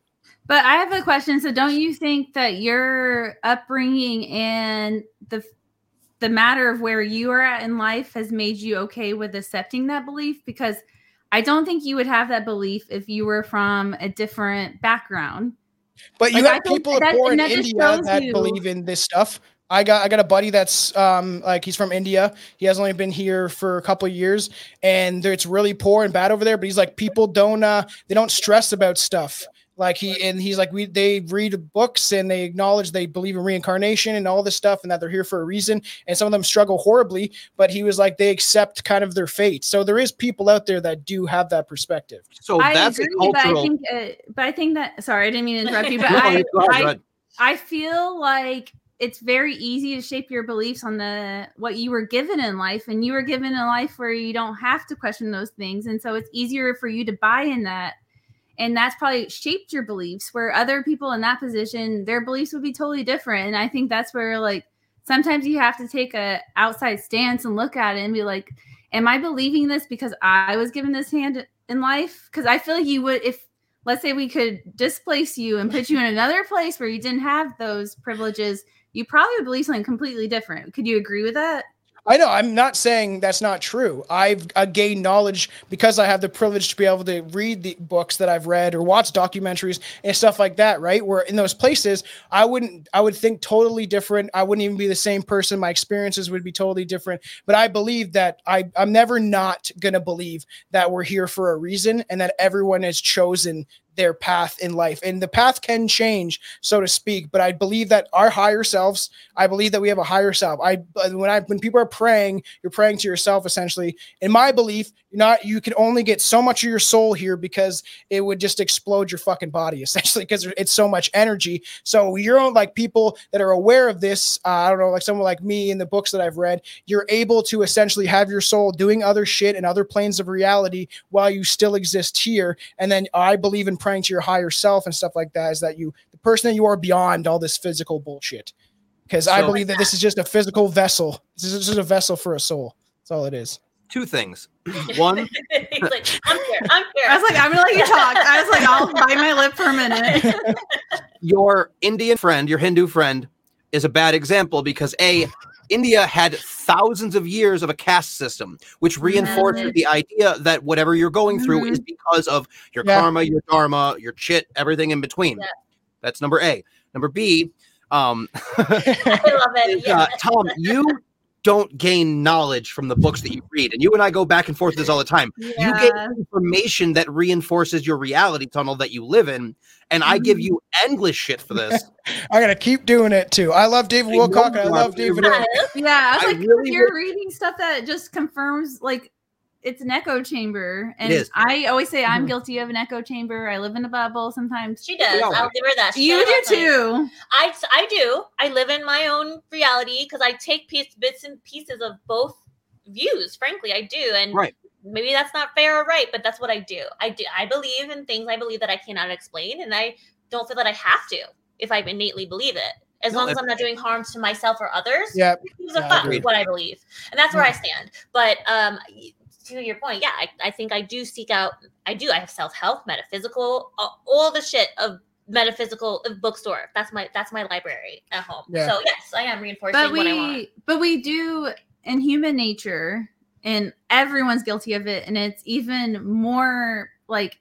S6: But I have a question. So, don't you think that your upbringing and the the matter of where you are at in life has made you okay with accepting that belief? Because I don't think you would have that belief if you were from a different background.
S3: But you
S6: Like,
S3: have people
S6: that-
S3: poor in India that
S6: you-
S3: believe in this stuff. I got I got a buddy that's um like he's from India. He has only been here for a couple of years, and it's really poor and bad over there. But he's like people don't uh they don't stress about stuff. Like he and he's like we they read books and they acknowledge they believe in reincarnation and all this stuff and that they're here for a reason. And some of them struggle horribly, but he was like they accept kind of their fate. So there is people out there that do have that perspective.
S4: So
S6: I
S4: that's
S6: agree,
S4: a
S6: but I think, uh, but I think that. Sorry, I didn't mean to interrupt you, [laughs] but
S4: No,
S6: I,
S4: go ahead, go
S6: I. I feel like it's very easy to shape your beliefs on the what you were given in life, and you were given a life where you don't have to question those things, and so it's easier for you to buy in that. And that's probably shaped your beliefs. Where other people in that position, their beliefs would be totally different. And I think that's where like sometimes you have to take a outside stance and look at it and be like, am I believing this because I was given this hand in life? Because I feel like you would if let's say we could displace you and put you in another place where you didn't have those privileges, you probably would believe something completely different. Could you agree with that?
S3: I know. I'm not saying that's not true. I've uh, gained knowledge because I have the privilege to be able to read the books that I've read or watch documentaries and stuff like that. Right, where in those places, I wouldn't. I would think totally different. I wouldn't even be the same person. My experiences would be totally different. But I believe that I. I'm never not gonna believe that we're here for a reason and that everyone has chosen their path in life. And the path can change so to speak but i believe that our higher selves i believe that we have a higher self. I when i when people are praying you're praying to yourself essentially. In my belief you're not you can only get so much of your soul here because it would just explode your fucking body [laughs] essentially because it's so much energy. So you're on like people that are aware of this uh, i don't know like someone like me in the books that i've read you're able to essentially have your soul doing other shit in other planes of reality while you still exist here. And then i believe in praying to your higher self and stuff like that is that you the person that you are beyond all this physical bullshit because i believe that this is just a physical vessel this is just a vessel for a soul that's all it is
S4: Two things. [clears throat] One, [laughs]
S5: He's like, I'm here. I'm here.
S6: I was like, I'm gonna let you talk. I was like, I'll bite my lip for a minute. [laughs]
S4: your Indian friend, your Hindu friend, is a bad example because a India had thousands of years of a caste system, which reinforces the idea that whatever you're going through is because of your
S3: Yeah.
S4: karma, your dharma, your chit, everything in between.
S5: Yeah.
S4: That's number A. Number B, um, [laughs] [laughs]
S5: I love it. Yeah.
S4: uh, Tom, you don't gain knowledge from the books that you read, and you and I go back and forth this all the time. You get information that reinforces your reality tunnel that you live in, and I give
S6: Mhm.
S4: you endless shit for this. [laughs]
S3: i gotta keep doing it too i love david
S4: I
S3: wilcock i love david
S5: Yeah.
S6: Yeah, I was
S4: I
S6: like,
S4: really
S6: you're
S4: wish-
S6: reading stuff that just confirms like it's an echo chamber, and
S4: is.
S6: I always say I'm
S3: Mhm.
S6: guilty of an echo chamber. I live in a bubble sometimes.
S5: She does.
S4: We
S5: I'll give her that. She
S6: You do too.
S5: I I do. I live in my own reality because I take piece, bits and pieces of both views. Frankly, I do, and
S4: Right.
S5: maybe that's not fair or right, but that's what I do. I do. I believe in things I believe that I cannot explain, and I don't feel that I have to if I innately believe it. As
S4: No,
S5: long as I'm not doing harm to myself or others,
S3: yeah
S5: who gives a
S3: Yeah,
S5: fuck what I believe, and that's where I stand. But um, to your point, yeah, I, I think I do seek out. I do. I have self help, metaphysical, all, all the shit of metaphysical bookstore. That's my that's my library at home.
S3: Yeah.
S5: So yes, I am reinforcing
S6: But
S5: what I want.
S6: we, but we do in human nature, and everyone's guilty of it, and it's even more like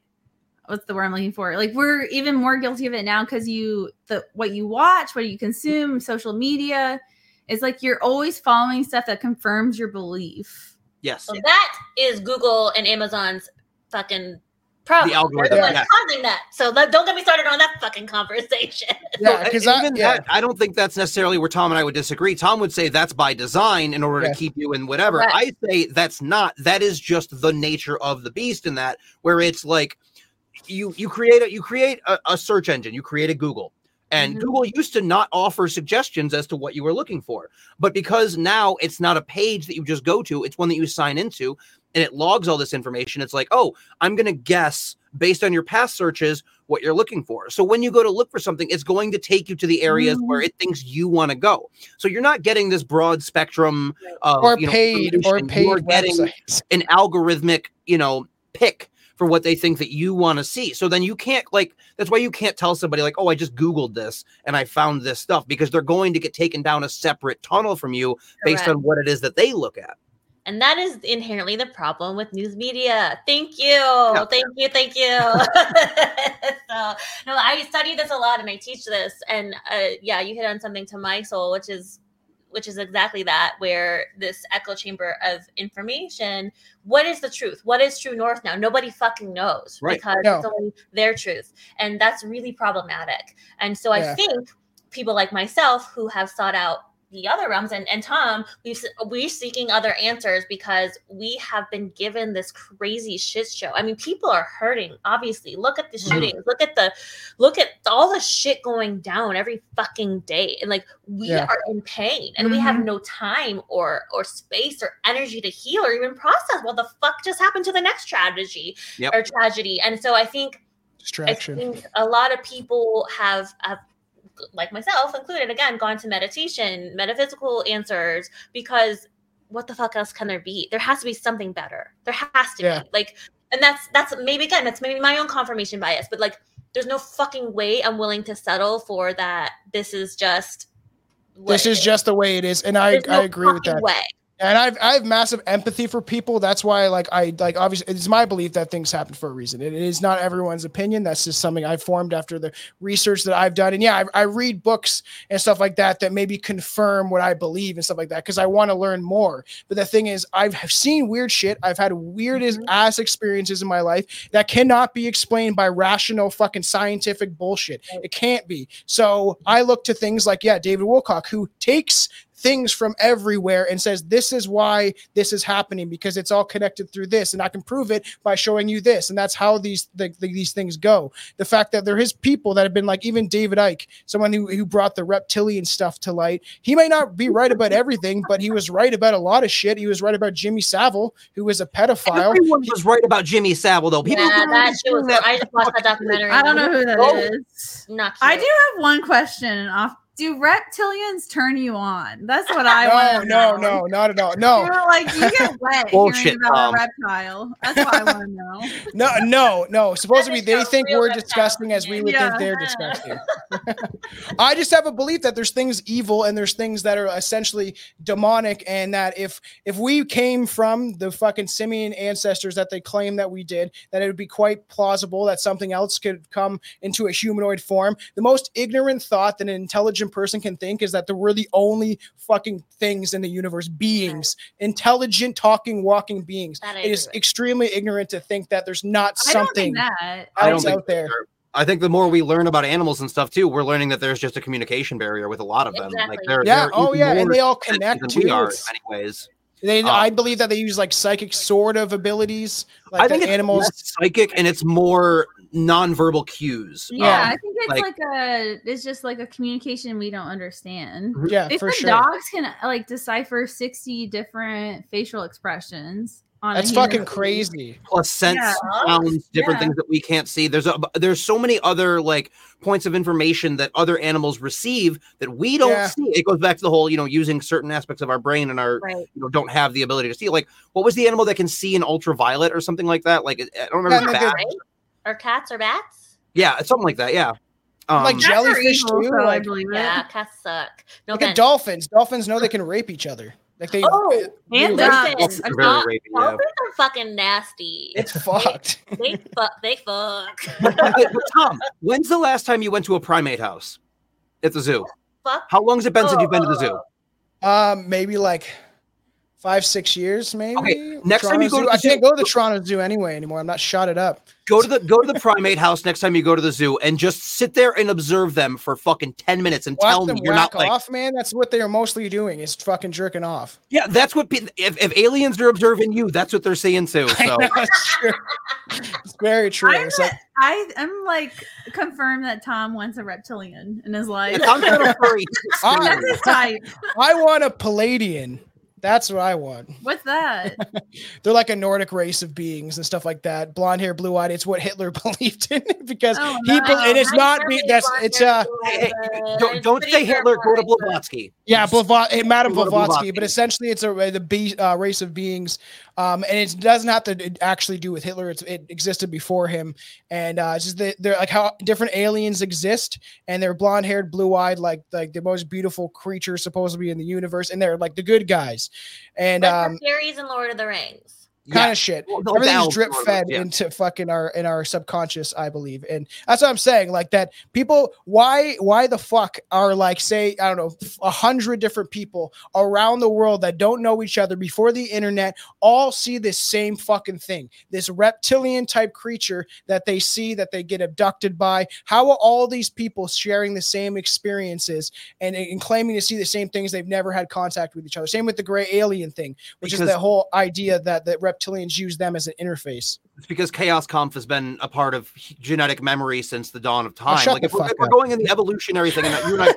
S6: what's the word I'm looking for? Like we're even more guilty of it now because you the what you watch, what you consume, social media. It's like you're always following stuff that confirms your belief.
S4: Yes.
S5: So that is Google and Amazon's fucking problem.
S4: The algorithm,
S5: They're the ones
S4: yeah.
S5: causing that. So let, don't get me started on that fucking conversation. [laughs]
S3: yeah because
S4: and
S3: I,
S4: even
S3: yeah.
S4: that, I don't think that's necessarily where Tom and I would disagree. Tom would say that's by design in order
S3: Yeah.
S4: to keep you in whatever.
S5: Right.
S4: I say that's not. That is just the nature of the beast in that, where it's like you you create a you create a, a search engine, you create a Google. And
S5: Mm-hmm.
S6: Mhm.
S4: Google used to not offer suggestions as to what you were looking for. But because now it's not a page that you just go to, it's one that you sign into and it logs all this information. It's like, oh, I'm going to guess based on your past searches what you're looking for. So when you go to look for something, it's going to take you to the areas
S6: Mhm.
S4: where it thinks you want to go. So you're not getting this broad spectrum of
S3: or
S4: you know,
S3: paid or paid
S4: You're getting
S3: websites
S4: an algorithmic, you know, pick for what they think that you want to see. So then you can't like that's why you can't tell somebody like, "Oh, I just googled this and I found this stuff" because they're going to get taken down a separate tunnel from you based
S5: Correct.
S4: on what it is that they look at.
S5: And that is inherently the problem with news media. Thank you. Thank you. Thank you. [laughs] [laughs] so, no, I study this a lot and I teach this. And uh, yeah, you hit on something to my soul, which is which is exactly that where this echo chamber of information what is the truth what is true north now nobody fucking knows
S4: Right.
S5: because
S3: No.
S5: it's only their truth and that's really problematic and so
S3: Yeah.
S5: i think people like myself who have sought out the other realms. And, and tom we've we're seeking other answers because we have been given this crazy shit show. I mean people are hurting obviously. Look at the
S4: Mhm.
S5: shootings. Look at the look at all the shit going down every fucking day. And like we
S3: Yeah.
S5: are in pain and we have no time or or space or energy to heal or even process what the fuck just happened to the next tragedy
S4: Yep.
S5: or tragedy. And so i think I think a lot of people have, have, like myself included, again, gone to meditation, metaphysical answers, because what the fuck else can there be? There has to be something better. There has to
S3: Yeah.
S5: be. Like, and that's that's maybe again, that's maybe my own confirmation bias, but like there's no fucking way I'm willing to settle for that. This is just
S3: this is just the way it is and i
S5: There's
S3: i agree with that
S5: Way.
S3: And I've I have massive empathy for people. That's why like I like obviously it's my belief that things happen for a reason. It is not everyone's opinion. That's just something I formed after the research that I've done. And yeah, I, I read books and stuff like that that maybe confirm what I believe and stuff like that because I want to learn more. But the thing is, I've seen weird shit. I've had weirdest mm-hmm. ass experiences in my life that cannot be explained by rational fucking scientific bullshit. It can't be. So I look to things like yeah, David Wilcock who takes things from everywhere and says this is why this is happening because it's all connected through this and i can prove it by showing you this and that's how these the, the- these things go the fact that there is people that have been like even david Icke someone who, who brought the reptilian stuff to light he may not be right about everything but he was right about a lot of shit he was right about jimmy savile who was a pedophile
S4: Everyone was right about Jimmy Savile, though. People
S5: yeah,
S4: don't
S5: that shit was.
S4: understand
S5: I just watched that documentary.
S6: I don't know who that oh. is.
S5: Oh, Not
S6: I do have one question off. Do reptilians turn you on? That's what I
S3: no
S6: want.
S3: no no no, not at all no
S6: You're like you get [laughs] wet
S4: Bullshit,
S6: hearing about
S4: Tom.
S6: a reptile. That's what I want to know. [laughs]
S3: No, no, no. Supposedly they think we're
S5: reptile
S3: disgusting as we would
S6: Yeah.
S3: think they're [laughs] disgusting. I just have a belief that there's things evil and there's things that are essentially demonic, and that if if we came from the fucking simian ancestors that they claim that we did, that it would be quite plausible that something else could come into a humanoid form. The most ignorant thought that an intelligent person can think is that there we're the only fucking things in the universe, beings, intelligent, talking, walking beings. It is
S5: with.
S3: extremely ignorant to think that there's not something
S6: think that.
S4: I don't
S3: else
S4: think
S3: out there.
S4: I think the more we learn about animals and stuff too, we're learning that there's just a communication barrier with a lot of them. Like they're,
S3: Yeah.
S4: they're
S3: Oh, yeah. And they all connect
S4: than
S3: too.
S4: we are in many ways.
S3: They,
S4: Uh,
S3: I believe that they use like psychic sort of abilities, like
S4: I
S3: the
S4: think it's
S3: animals.
S4: less psychic and it's more nonverbal cues.
S6: Yeah,
S4: Um,
S6: I think it's
S4: like-
S6: like, a it's just like a communication we don't understand.
S3: Yeah,
S6: They
S3: for
S6: said
S3: sure.
S6: dogs can like decipher 60 different facial expressions on a
S3: That's fucking crazy.
S4: plus sense
S6: Yeah.
S4: sounds different
S6: Yeah.
S4: things that we can't see there's a there's so many other like points of information that other animals receive that we don't
S3: Yeah.
S4: see it goes back to the whole you know using certain aspects of our brain and our
S5: Right.
S4: you know don't have the ability to see like what was the animal that can see in ultraviolet or something like that like i don't remember
S3: Yeah,
S4: bat-
S3: they-
S5: Right? Or cats or bats?
S4: yeah something like that yeah um,
S3: Like Jellyfish
S6: evil,
S3: too,
S6: so I
S3: like-
S6: believe it.
S5: Yeah, cats suck. No
S3: Look at dolphins. Dolphins know they can rape each other. Like they,
S5: Oh,
S6: And
S5: Dolphins.
S4: Dolphins are very
S5: Dol-
S4: rapey, yeah.
S5: Dolphins are fucking nasty.
S3: it's fucked. [laughs]
S5: they fuck. They fuck.
S4: but, but Tom, when's the last time you went to a primate house at the zoo?
S5: fuck.
S4: How long's it been since you've been to the zoo?
S3: Um, maybe like five, six years, maybe.
S4: Okay, next time you go
S3: Zoo.
S4: to the
S3: I can't go to the Toronto Zoo anyway anymore. I'm not shot it up.
S4: Go to the go to the primate house next time you go to the zoo and just sit there and observe them for fucking 10 minutes and
S3: Watch
S4: tell
S3: them
S4: me you're
S3: whack
S4: not like
S3: off, man. That's what they are mostly doing is fucking jerking off.
S4: yeah that's what pe- if, if aliens are observing you that's what they're seeing too [laughs] so
S3: That's true. It's very true.
S6: I'm,
S3: It's like,
S6: I am like confirmed that Tom wants a reptilian in his life.
S4: if I'm kind of furry. [laughs]
S6: That's his type.
S3: I want a Pleiadian. That's what I want.
S6: What's that? [laughs]
S3: They're like a Nordic race of beings and stuff like that. Blonde hair, blue eyed. It's what Hitler [laughs] believed in [laughs] because
S6: Oh,
S3: he
S6: no.
S3: bel- and it's
S5: I
S3: not
S5: never
S3: be, that's it's
S5: their
S3: uh
S5: food,
S4: Hey, don't, don't say Hitler go to Blavatsky
S3: yeah, Blava- eh, Madame Blavatsky,
S4: Blavatsky.
S3: but essentially it's a the be, uh, race of beings, um, and it doesn't have to actually do with Hitler. It's, it existed before him, and uh, it's just the, they're like how different aliens exist, and they're blonde haired, blue eyed, like like the most beautiful creatures supposed to be in the universe, and they're like the good guys, and
S5: Like
S3: um,
S5: the fairies in Lord of the Rings.
S3: Kind
S4: yeah
S3: of shit.
S4: The
S3: Everything's drip fed
S4: yeah.
S3: into fucking our in our subconscious, I believe, and that's what I'm saying. Like that, people. Why? Why the fuck are like say I don't know a hundred different people around the world that don't know each other before the internet all see this same fucking thing, this reptilian type creature that they see that they get abducted by. How are all these people sharing the same experiences and, and claiming to see the same things? They've never had contact with each other. Same with the gray alien thing, which is
S4: Because-
S3: the whole idea that that reptilians use them as an interface.
S4: it's because chaos conf has been a part of genetic memory since the dawn of
S3: Oh,
S4: time
S3: shut
S4: like
S3: the
S4: if we're,
S3: fuck
S4: if we're going in the evolutionary thing and you and i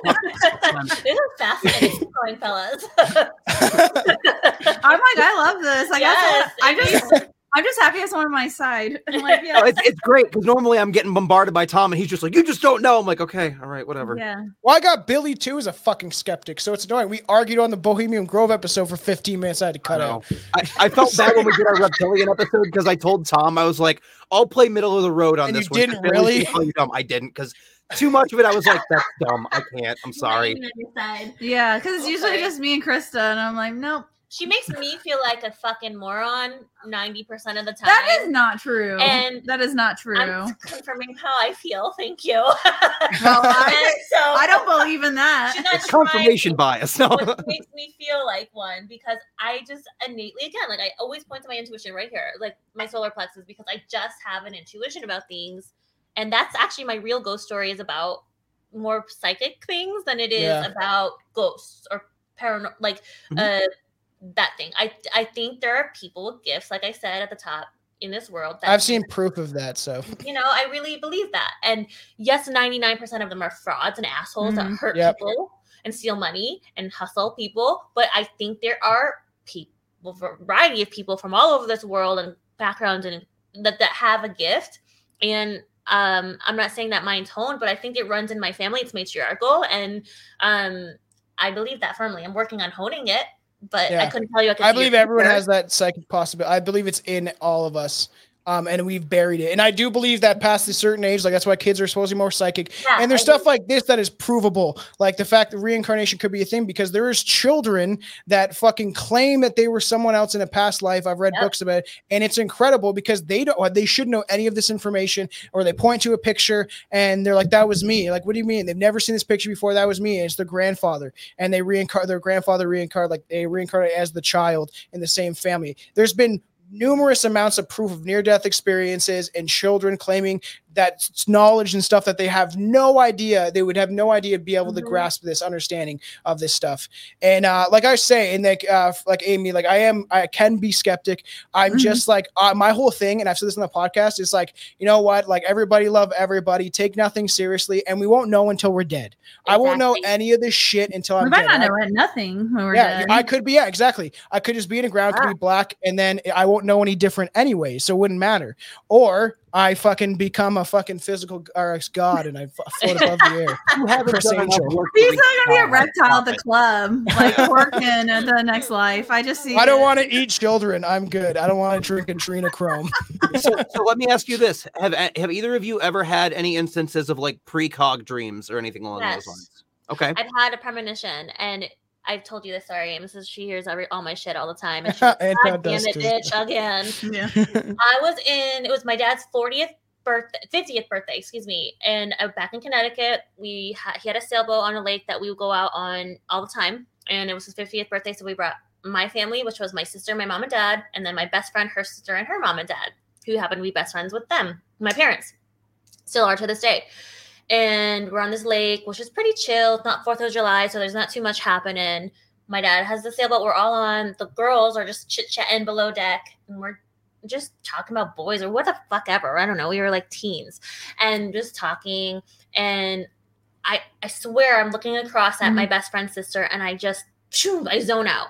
S5: this is [laughs] fascinating [laughs] going, fellas. [laughs]
S6: I'm like, I love this. Like,
S5: Yes,
S6: I
S5: it
S6: just, I'm just happy it's on my side. [laughs] Like, yeah,
S4: No, it's, it's great because normally i'm getting bombarded by tom and he's just like you just don't know i'm like okay all right whatever
S6: yeah.
S3: Well, I got Billy too as a fucking skeptic, so it's annoying. We argued on the Bohemian Grove episode for 15 minutes. I had to cut
S4: I,
S3: out.
S4: I, I felt bad when we did our [laughs] reptilian episode because I told Tom I was like, I'll play middle of the road on
S3: And
S4: this
S3: you
S4: one.
S3: didn't
S4: Billy's
S3: really?
S4: gonna call you dumb. I didn't because too much of it. I was like, that's dumb. I can't. I'm sorry.
S5: Not even on your side.
S6: Yeah, because it's usually just me and Krista, and I'm like, nope.
S5: She makes me feel like a fucking moron 90% of the time.
S6: That is not true.
S5: And
S6: that is not true.
S5: I'm confirming how I feel. Thank you.
S6: Well, I, [laughs]
S5: so
S6: I don't believe in that.
S4: It's confirmation bias. No.
S5: which makes me feel like one because I just innately again like I always point to my intuition right here, like my solar plexus, because I just have an intuition about things, and that's actually my real ghost story is about more psychic things than it is
S3: Yeah.
S5: about ghosts or paranormal like
S4: Mhm.
S5: uh that thing. I I think there are people with gifts, like I said at the top in this world. That
S3: I've seen proof of that. So
S5: you know, I really believe that. And yes, 99% of them are frauds and assholes that
S6: Mhm.
S5: hurt
S3: Yep.
S5: people and steal money and hustle people. But I think there are people, variety of people from all over this world and backgrounds and that, that have a gift. And um, I'm not saying that mine's honed, but I think it runs in my family. It's matriarchal. And um, I believe that firmly. I'm working on honing it, but I couldn't tell you. I,
S3: I believe everyone has that psychic possibility. I believe it's in all of us. Um, and we've buried it. And I do believe that past a certain age, like that's why kids are supposed to be more psychic.
S5: Yeah,
S3: and there's
S5: I
S3: stuff
S5: agree.
S3: like this that is provable, like the fact that reincarnation could be a thing because there is children that fucking claim that they were someone else in a past life. I've read
S5: Yep.
S3: books about it, and it's incredible because they don't, they should know any of this information, or they point to a picture and they're like, "That was me." Like, what do you mean? They've never seen this picture before. That was me. And it's their grandfather, and they reincarnate their grandfather reincarnate like they reincarnate as the child in the same family. There's been numerous amounts of proof of near death experiences and children claiming that knowledge and stuff that they have no idea they would have no idea to be able to
S5: Mhm.
S3: grasp this understanding of this stuff and uh like i say and like uh like amy like i am i can be skeptic i'm
S6: Mhm.
S3: just like uh, my whole thing and i've said this on the podcast is like you know what like everybody love everybody take nothing seriously and we won't know until we're dead i won't know any of this shit until
S6: we
S3: i'm
S6: might
S3: dead
S6: not
S3: I-
S6: know it, nothing when we're
S3: yeah,
S6: dead.
S3: I could be. Yeah, exactly. I could just be in the ground, could be black, and then I won't know any different anyway, so it wouldn't matter. Or I fucking become a fucking physical RX god and I float above the air. [laughs]
S4: You haven't
S3: Chris
S4: done
S3: Angel.
S6: He's not gonna be a reptile at the club, like working at the next life. I just see.
S3: I don't want to eat children. I'm good. I don't want to drink adrenochrome.
S4: it. [laughs] So, so let me ask you this: Have have either of you ever had any instances of like precog dreams or anything along
S5: Yes.
S4: those lines? Okay.
S5: I've had a premonition, and I've told you this story. Mrs. She hears every all my shit all the time. And [laughs] she's like,
S3: And
S5: God
S3: that
S5: damn
S3: does
S5: it,
S3: too.
S5: bitch, again. [laughs]
S6: Yeah. [laughs]
S5: I was in. It was my dad's fortieth birthday, fiftieth birthday, excuse me. And uh, back in Connecticut, we had he had a sailboat on a lake that we would go out on all the time. And it was his fiftieth birthday, so we brought my family, which was my sister, my mom and dad, and then my best friend, her sister, and her mom and dad, who happened to be best friends with them, my parents, still are to this day. And we're on this lake, which is pretty chill. It's not Fourth of July, so there's not too much happening. My dad has the sailboat. We're all on. The girls are just chit chatting below deck, and we're just talking about boys or what the fuck ever. I don't know. We were like teens and just talking. And I I swear I'm looking across at my mm-hmm. best friend's sister, and I just shoo, I zone out,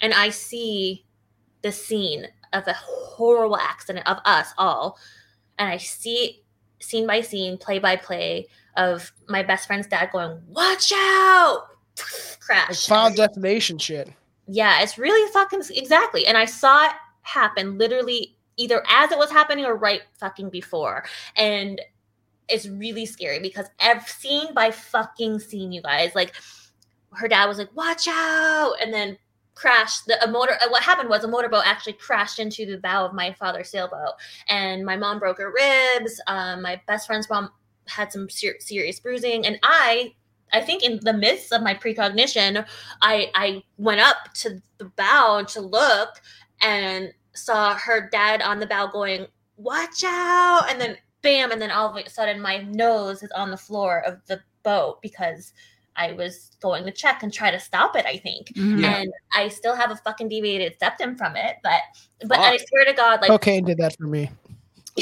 S5: and I see the scene of a horrible accident of us all, and I see scene by scene, play by play of my best friend's dad going, "Watch out!"
S3: Like [sniffs]
S5: Crash.
S3: final destination shit.
S5: Yeah, it's really fucking exactly. And I saw it happen literally either as it was happening or right fucking before. And it's really scary because I've seen by fucking scene, you guys. Like her dad was like, "Watch out!" and then crashed. The a motor. uh, What happened was a motorboat actually crashed into the bow of my father's sailboat, and my mom broke her ribs. Um, my best friend's mom had some ser- serious bruising, and I. I think in the midst of my precognition, I I went up to the bow to look and saw her dad on the bow going, "Watch out!" and then bam, and then all of a sudden my nose is on the floor of the boat because I was going to check and try to stop it. I think,
S6: Mhm.
S4: Yeah.
S5: and I still have a fucking deviated septum from it, but but I swear to God, like
S3: Cocaine did that for me. [laughs]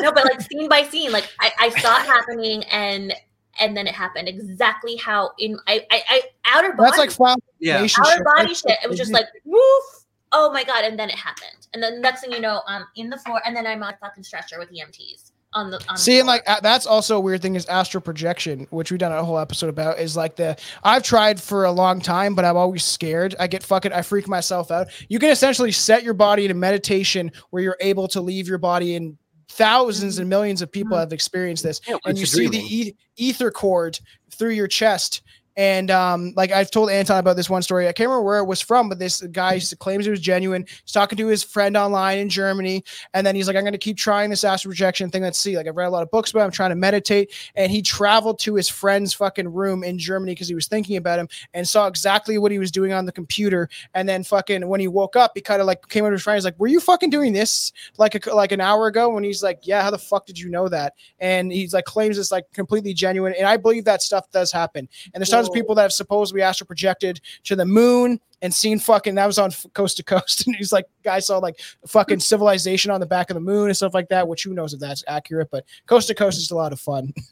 S5: no, but like scene by scene, like I, I saw it happening and and then it happened exactly how in I I, I outer body
S3: That's like final
S4: Yeah.
S5: outer
S3: shit.
S5: body shit. It was just like woof. Oh my god! And then it happened. And then next thing you know, I'm in the floor, and then I'm on a fucking stretcher with EMTs on the on the
S3: See, and like that's also a weird thing is astral projection, which we've done a whole episode about. Is like the I've tried for a long time, but I'm always scared. I get fucking I freak myself out. You can essentially set your body in a meditation where you're able to leave your body in. Thousands and millions of people mm-hmm. have experienced this,
S4: Yeah,
S3: and you see the e- ether cord through your chest, And um, like I've told Anton about this one story. I can't remember where it was from, but this guy claims it was genuine. He's talking to his friend online in Germany, and then he's like, "I'm going to keep trying this astral projection thing. Let's see." Like I've read a lot of books about. It. I'm trying to meditate, and he traveled to his friend's fucking room in Germany because he was thinking about him and saw exactly what he was doing on the computer. And then fucking when he woke up, he kind of like came over to his friend. He's like, "Were you fucking doing this like a, like an hour ago?" And he's like, "Yeah. How the fuck did you know that?" And he's like claims it's like completely genuine, and I believe that stuff does happen. And there's tons of people that have supposedly astral projected to the moon and seen fucking that was on coast to coast [laughs] and he's like guy saw like fucking civilization on the back of the moon and stuff like that which who knows if that's accurate but coast to coast is a lot of fun [laughs]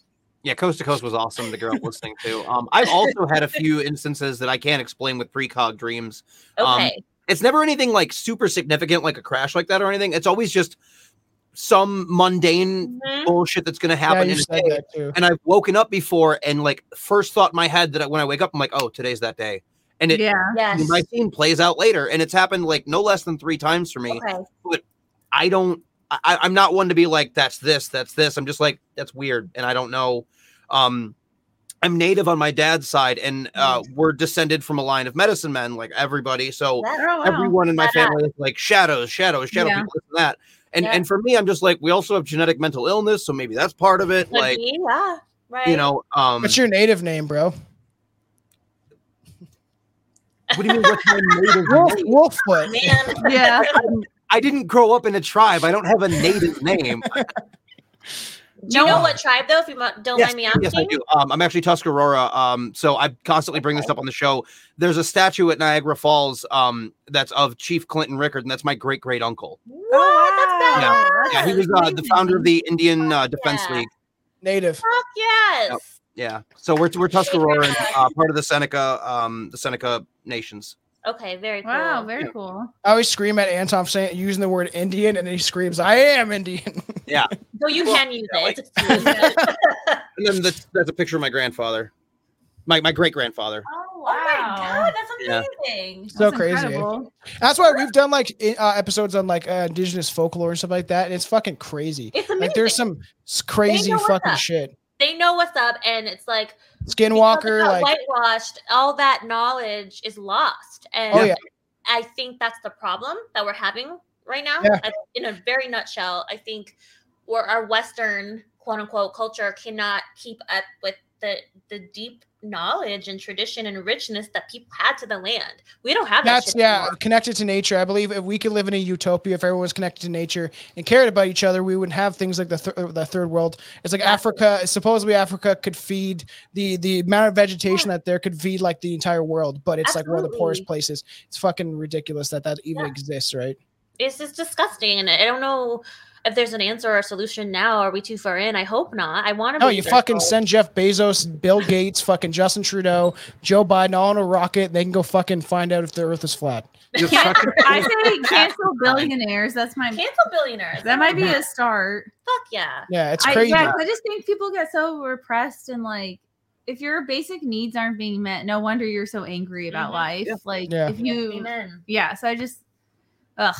S4: Yeah, Coast to Coast was awesome to grow up listening to. Um, I've also had a [laughs] few instances that I can't explain with precog dreams. Um,
S5: Okay.
S4: it's never anything like super significant, like a crash like that or anything. It's always just some mundane
S5: Mhm.
S4: bullshit that's going to happen
S3: you
S4: in a day. And I've woken up before, and like first thought in my head that I, when I wake up, I'm like, oh, today's that day. And it
S6: yeah.
S5: Yes.
S4: my scene plays out later, and it's happened like no less than three times for me.
S5: Okay.
S4: I don't. I, I'm not one to be like that's this, that's this. I'm just like that's weird, and I don't know. Um, I'm native on my dad's side, and uh, we're descended from a line of medicine men, like everybody. So
S6: Oh, wow.
S4: everyone in my
S5: Badass.
S4: family is like shadows, shadows, shadow
S6: Yeah.
S4: people, that. And
S5: Yeah.
S4: and for me, I'm just like we also have genetic mental illness, so maybe that's part of it.
S5: could
S4: Like
S5: be, yeah. Right.
S4: you know, um,
S3: what's your native name bro
S4: what do you mean? What's my native [laughs]
S3: wolf
S4: name?
S3: wolffoot
S5: man. [laughs]
S6: Yeah.
S4: I didn't grow up in a tribe. I don't have a native name. [laughs]
S5: Do you know what tribe though? If you don't
S4: yes,
S5: mind me asking.
S4: yes, I do. Um, I'm actually Tuscarora. Um, so I constantly bring this up on the show. There's a statue at Niagara Falls um, that's of Chief Clinton Rickard, and that's my great great uncle.
S5: What?
S6: wow.
S5: That's
S4: Yeah. Yeah, he was uh, the founder of the Indian uh, Defense
S5: Yeah.
S4: League.
S3: native
S5: Fuck yes.
S4: Yeah, so we're we're Tuscarora, and, uh, part of the Seneca, um, the Seneca nations.
S5: Okay, very cool.
S6: Wow, very cool.
S3: I always scream at Anton saying using the word Indian, and then he screams, "I am Indian." [laughs] Yeah.
S5: So you
S4: Well,
S5: can use
S4: yeah,
S5: it. It's excused. [laughs]
S4: And then that's, that's a picture of my grandfather, my my great grandfather.
S5: oh my god, that's
S4: Yeah.
S5: amazing.
S3: So
S6: That's
S3: crazy.
S6: incredible.
S3: That's why we've done like uh, episodes on like uh, indigenous folklore and stuff like that, and it's fucking crazy.
S5: It's amazing.
S3: Like there's some crazy fucking shit.
S5: They know what's up, and it's like
S3: Skinwalker, like
S5: whitewashed, all that knowledge is lost. And
S3: Oh, yeah.
S5: I think that's the problem that we're having right now.
S3: Yeah.
S5: I- In a very nutshell, I think where our Western quote unquote culture cannot keep up with the the deep knowledge and tradition and richness that people had to the land. We don't have that.
S3: that's
S5: shit
S3: yeah,
S5: anymore.
S3: connected to nature. I believe if we could live in a utopia, if everyone was connected to nature and cared about each other, we wouldn't have things like the th- uh, the third world. It's like
S5: Exactly.
S3: Africa. Supposedly, Africa could feed the the amount of vegetation that there could feed like the entire world, but it's like one of the poorest places. It's fucking ridiculous that that even
S5: Yeah.
S3: exists, right?
S5: It's just disgusting, and I don't know if there's an answer or a solution now. Are we too far in? I hope not. I want to.
S3: No, you fucking send Jeff Bezos, Bill Gates, fucking Justin Trudeau, Joe Biden all on a rocket. And they can go fucking find out if the Earth is flat.
S4: You're [laughs] such a-
S6: I say [laughs] cancel billionaires. That's my.
S5: cancel billionaires.
S6: That might be a start.
S5: fuck yeah.
S3: Yeah, it's
S6: I,
S3: crazy.
S6: yeah, 'cause I just think people get so repressed and like, if your basic needs aren't being met, no wonder you're so angry about
S5: Mhm.
S6: life.
S4: Yeah.
S6: Like,
S3: Yeah.
S6: if you,
S5: Amen.
S6: yeah. So I just, ugh,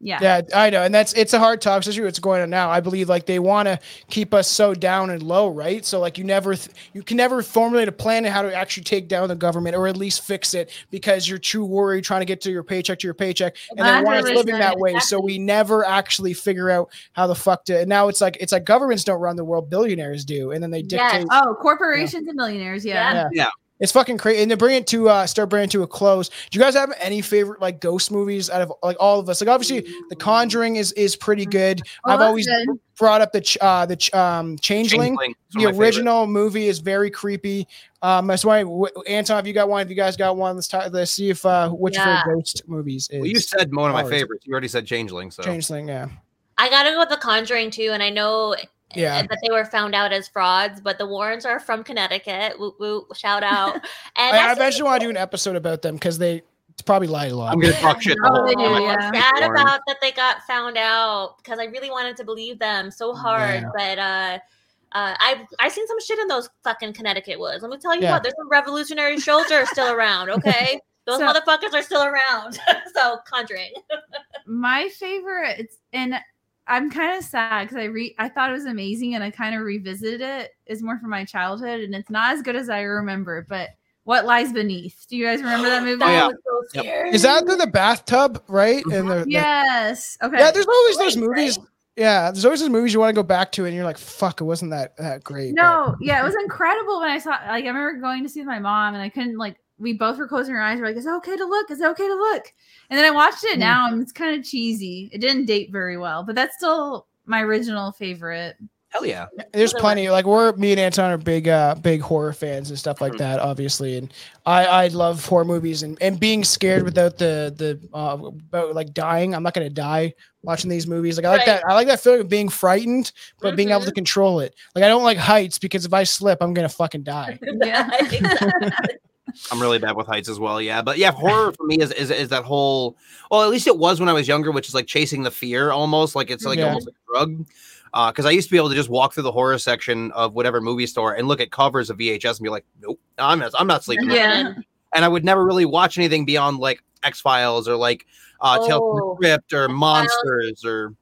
S6: yeah.
S3: Yeah, I know, and that's it's a hard talk, especially what's going on now. I believe like they want to keep us so down and low, right? So like you never, th- you can never formulate a plan on how to actually take down the government or at least fix it because you're too worried trying to get to your paycheck to your paycheck, and they want us living that way. So we never actually figure out how the fuck to. And now it's like it's like governments don't run the world, billionaires do, and then they
S5: Yes.
S3: dictate.
S6: Oh, corporations and millionaires. Yeah.
S5: Yeah.
S3: Yeah. It's fucking crazy. And to bring it to uh start bringing it to a close, do you guys have any favorite like ghost movies out of like all of us? Like obviously The Conjuring is is pretty good.
S6: Oh,
S3: I've always
S6: good.
S3: brought up the ch- uh the ch- um Changeling.
S4: Changeling,
S3: The
S4: one of my favorites.
S3: original movie is very creepy. Um that's why w- Anton, if you got one, if you guys got one, let's talk let's see if uh which of
S5: Yeah.
S3: your ghost movies is
S4: Well, you said one of my favorites. You already said Changeling, so
S3: Changeling, yeah.
S5: I gotta go with the Conjuring too, and I know
S3: Yeah.
S5: that they were found out as frauds, but the Warrens are from Connecticut. Woo, woo, shout out! [laughs] And
S3: I, I
S5: that's
S3: eventually want to do an episode about them because they probably lied a lot.
S4: I'm gonna talk shit. the
S6: Oh,
S4: whole
S6: they
S4: time.
S6: do,
S4: I
S6: yeah.
S5: sad about that they got found out because I really wanted to believe them so hard,
S3: Yeah.
S5: but uh. Uh, I've I've seen some shit in those fucking Connecticut woods. Let me tell you
S3: Yeah.
S5: what, there's some Revolutionary soldiers still around. Okay, [laughs] those
S6: So-
S5: motherfuckers are still around. [laughs] so Conjuring.
S6: my favorite it's and i'm kind of sad because i re i thought it was amazing and i kind of revisited it is more from my childhood and it's not as good as i remember but What Lies Beneath. Do you guys remember that movie?
S5: That
S4: yeah.
S5: Oh, was so
S4: Yep.
S3: Is that the, the bathtub, right? Mm-hmm. And the, the-
S6: Yes. Okay.
S3: yeah, there's always those
S5: Right,
S3: movies. Yeah, there's always those movies you want to go back to, and you're like, "Fuck, it wasn't that that great." but-
S6: No, yeah, it was incredible when I saw. Like, I remember going to see with my mom, and I couldn't like. We both were closing our eyes. We're like, "Is it okay to look? Is it okay to look?" And then I watched it
S3: Mm.
S6: now, and it's kind of cheesy. It didn't date very well, but that's still my original favorite.
S4: Hell yeah.
S3: There's plenty. Like we're me and Anton are big uh big horror fans and stuff like
S4: Mhm.
S3: that, obviously. And I I love horror movies and and being scared without the the uh about like dying. I'm not gonna die watching these movies. Like I like
S5: Right.
S3: that. I like that feeling of being frightened, but being able to control it. Like I don't like heights because if I slip, I'm gonna fucking die. [laughs]
S6: Yeah. [laughs]
S5: exactly.
S4: I'm really bad with heights as well. Yeah, but yeah, horror for me is, is is that whole. Well, at least it was when I was younger, which is like chasing the fear, almost like it's like
S3: Yeah.
S4: almost like a drug. Because I used to be able to just walk through the horror section of whatever movie store and look at covers of VHS and be like, nope, I'm not, I'm not sleeping.
S6: Yeah.
S4: And I would never really watch anything beyond like X Files or like uh, Tales from
S5: Oh,
S4: the Crypt or Monsters or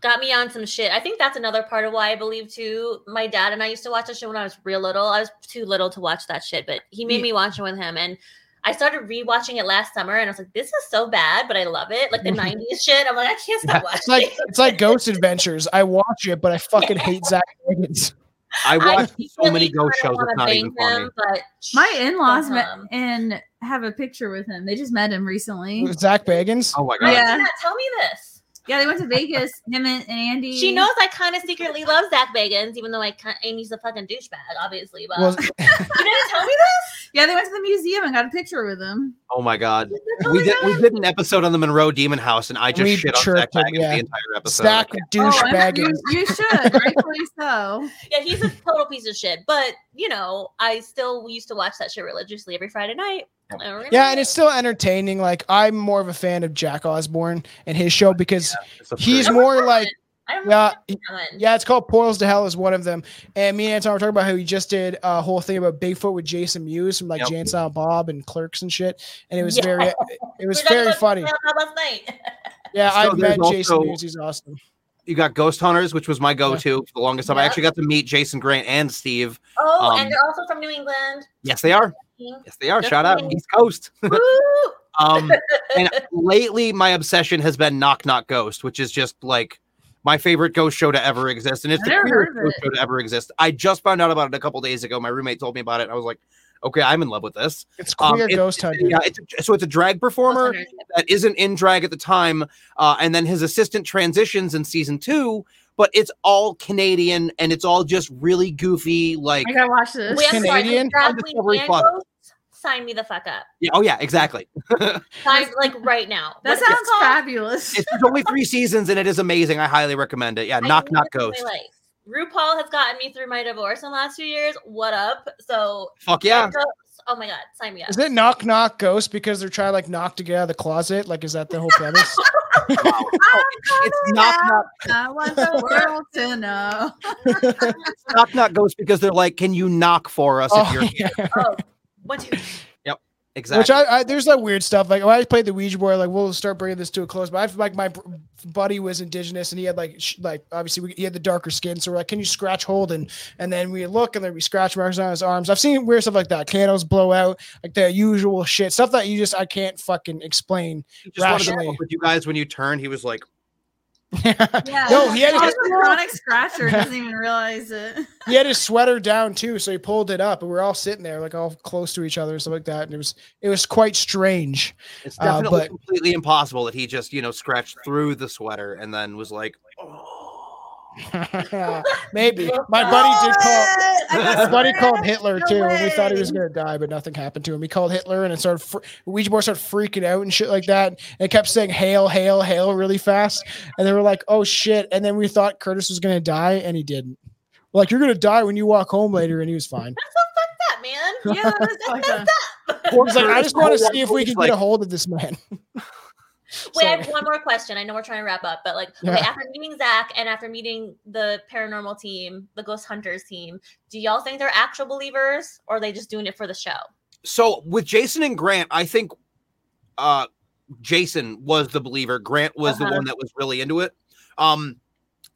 S5: got me on some shit. I think that's another part of why I believe too. My dad and I used to watch that shit when I was real little. I was too little to watch that shit, but he made
S3: Yeah.
S5: me watch it with him. And I started rewatching it last summer and I was like, this is so bad, but I love it. Like the [laughs] 90s shit. I'm like, I can't stop watching
S3: It's like it's like Ghost Adventures. I watch it, but I fucking hate Zach Bagans. [laughs]
S4: I watched
S5: I
S4: so many ghost shows. It's not even funny.
S5: him, But
S6: My in-laws met
S5: Um,
S6: and have a picture with him. They just met him recently.
S3: Zach Bagans.
S4: Oh my god.
S6: Yeah.
S5: did you not tell me this?
S6: Yeah, they went to Vegas. Him and, and Andy.
S5: She knows I kind of secretly love Zach Bagans, even though I kind Amy's a fucking douchebag, obviously. But
S3: Well, [laughs]
S5: you didn't tell me this.
S6: Yeah, they went to the museum and got a picture with him.
S4: Oh my god.
S5: Oh
S4: We
S5: my
S4: did we did an episode on the Monroe Demon House, and I just
S3: We
S4: shit on
S3: chirped
S4: Zach
S3: him,
S4: Baggins
S3: yeah.
S4: the entire episode.
S3: Zach douche
S6: Oh, you,
S3: Bagans.
S6: you should, rightfully so. [laughs]
S5: Yeah, he's a total piece of shit. But you know, I still used to watch that shit religiously every Friday night.
S4: Yep.
S5: And
S3: Yeah, and it's still entertaining. Like I'm more of a fan of Jack Osbourne and his show because
S4: It's a
S3: he's
S4: fruit.
S3: more like yeah,
S5: know
S3: yeah. It's called Portals to Hell is one of them. And me and Anton were talking about how he just did a whole thing about Bigfoot with Jason Mewes from like
S4: Yep.
S3: Jay and Silent Bob and Clerks and shit. And it was
S5: Yeah.
S3: very, it was very funny.
S5: last night. [laughs]
S3: Yeah,
S4: So
S3: I've
S4: there's
S3: met Jason Mewes. He's awesome.
S4: you got Ghost Hunters, which was my go-to for the longest time. I actually got to meet Jason Grant and Steve.
S5: Oh,
S4: Um,
S5: and they're also from New England.
S4: Yes, they are. Yes, they are. Shout out East Coast. [laughs] Um, and [laughs] lately, my obsession has been Knock Knock Ghost, which is just like my favorite ghost show to ever exist, and it's
S6: I've
S4: the
S6: never
S4: queerest
S6: heard
S4: ghost show to ever exist. I just found out about it a couple days ago. My roommate told me about it, and I was like, "Okay, I'm in love with this."
S3: It's
S4: Um,
S3: queer
S4: it's-
S3: ghost hunter.
S4: Yeah, it's a, so it's a drag performer that isn't in drag at the time, uh, and then his assistant transitions in season two. But it's all Canadian, and it's all just really goofy. Like,
S6: I gotta watch this.
S5: Wait, I'm sorry,
S3: Canadian?
S5: is Drag
S4: On
S5: Sign me the fuck up.
S4: yeah, oh yeah, exactly. [laughs]
S5: Sign, like right now.
S6: that
S5: What's it
S6: sounds
S5: called?
S6: fabulous.
S4: It's there's only three seasons, and it is amazing. I highly recommend it. Yeah,
S5: I
S4: Knock Knock
S5: this in my
S4: Ghost.
S5: life. RuPaul has gotten me through my divorce in the last few years. What up? So
S4: Fuck yeah.
S5: Oh my god, sign me up.
S3: Is it knock knock ghost because they're trying to like knock to get out of the closet? Like, is that the whole premise? [laughs] [laughs]
S4: It's knock knock
S6: I want the world to know.
S4: knock knock ghost because they're like, can you knock for us if
S3: oh,
S4: you're
S3: yeah.
S5: oh, what you
S4: exactly?
S3: Which I, I there's like weird stuff. Like when I played the Ouija board, like we'll start bringing this to a close. But I've like my buddy was indigenous and he had like sh- like obviously we, he had the darker skin. So we're like, can you scratch Holden? And and then we look and then we scratch marks on his arms. I've seen weird stuff like that. Candles blow out, like the usual shit, stuff that you just I can't fucking explain.
S4: He just wanted to
S3: rationally.
S4: with you guys when you turned. He was like,
S6: Yeah.
S3: No, he had his,
S6: a [laughs] chronic [laughs] scratcher. Doesn't even realize it. [laughs]
S3: he had his sweater down too, so he pulled it up, and we are all sitting there like all close to each other and stuff like that. And it was it was quite strange.
S4: it's
S3: Uh,
S4: definitely
S3: but-
S4: completely impossible that he just you know scratched through the sweater and then was like, [laughs]
S3: Maybe my buddy did call. My buddy called. Hitler too, and we thought he was gonna die, but nothing happened to him. He called Hitler, and it started. Fr- Ouija board started freaking out and shit like that. And it kept saying "hail, hail, hail" really fast, and they were like, "Oh shit!" And then we thought Curtis was gonna die, and he didn't. We're like, "You're gonna die when you walk home later," and he was fine.
S5: That's so fucked up, man.
S6: Yeah, that's [laughs] fucked up.
S3: He's like, "I just want to see if we can
S4: like,
S3: get a hold of this man." [laughs] [laughs]
S5: Wait, I have one more question. I know we're trying to wrap up, but like,
S3: Yeah.
S5: okay, after meeting Zach and after meeting the paranormal team, the Ghost Hunters team, do y'all think they're actual believers or are they just doing it for the show?
S4: so with Jason and Grant, I think uh Jason was the believer. Grant was the
S5: Uh-huh.
S4: one that was really into it. Um,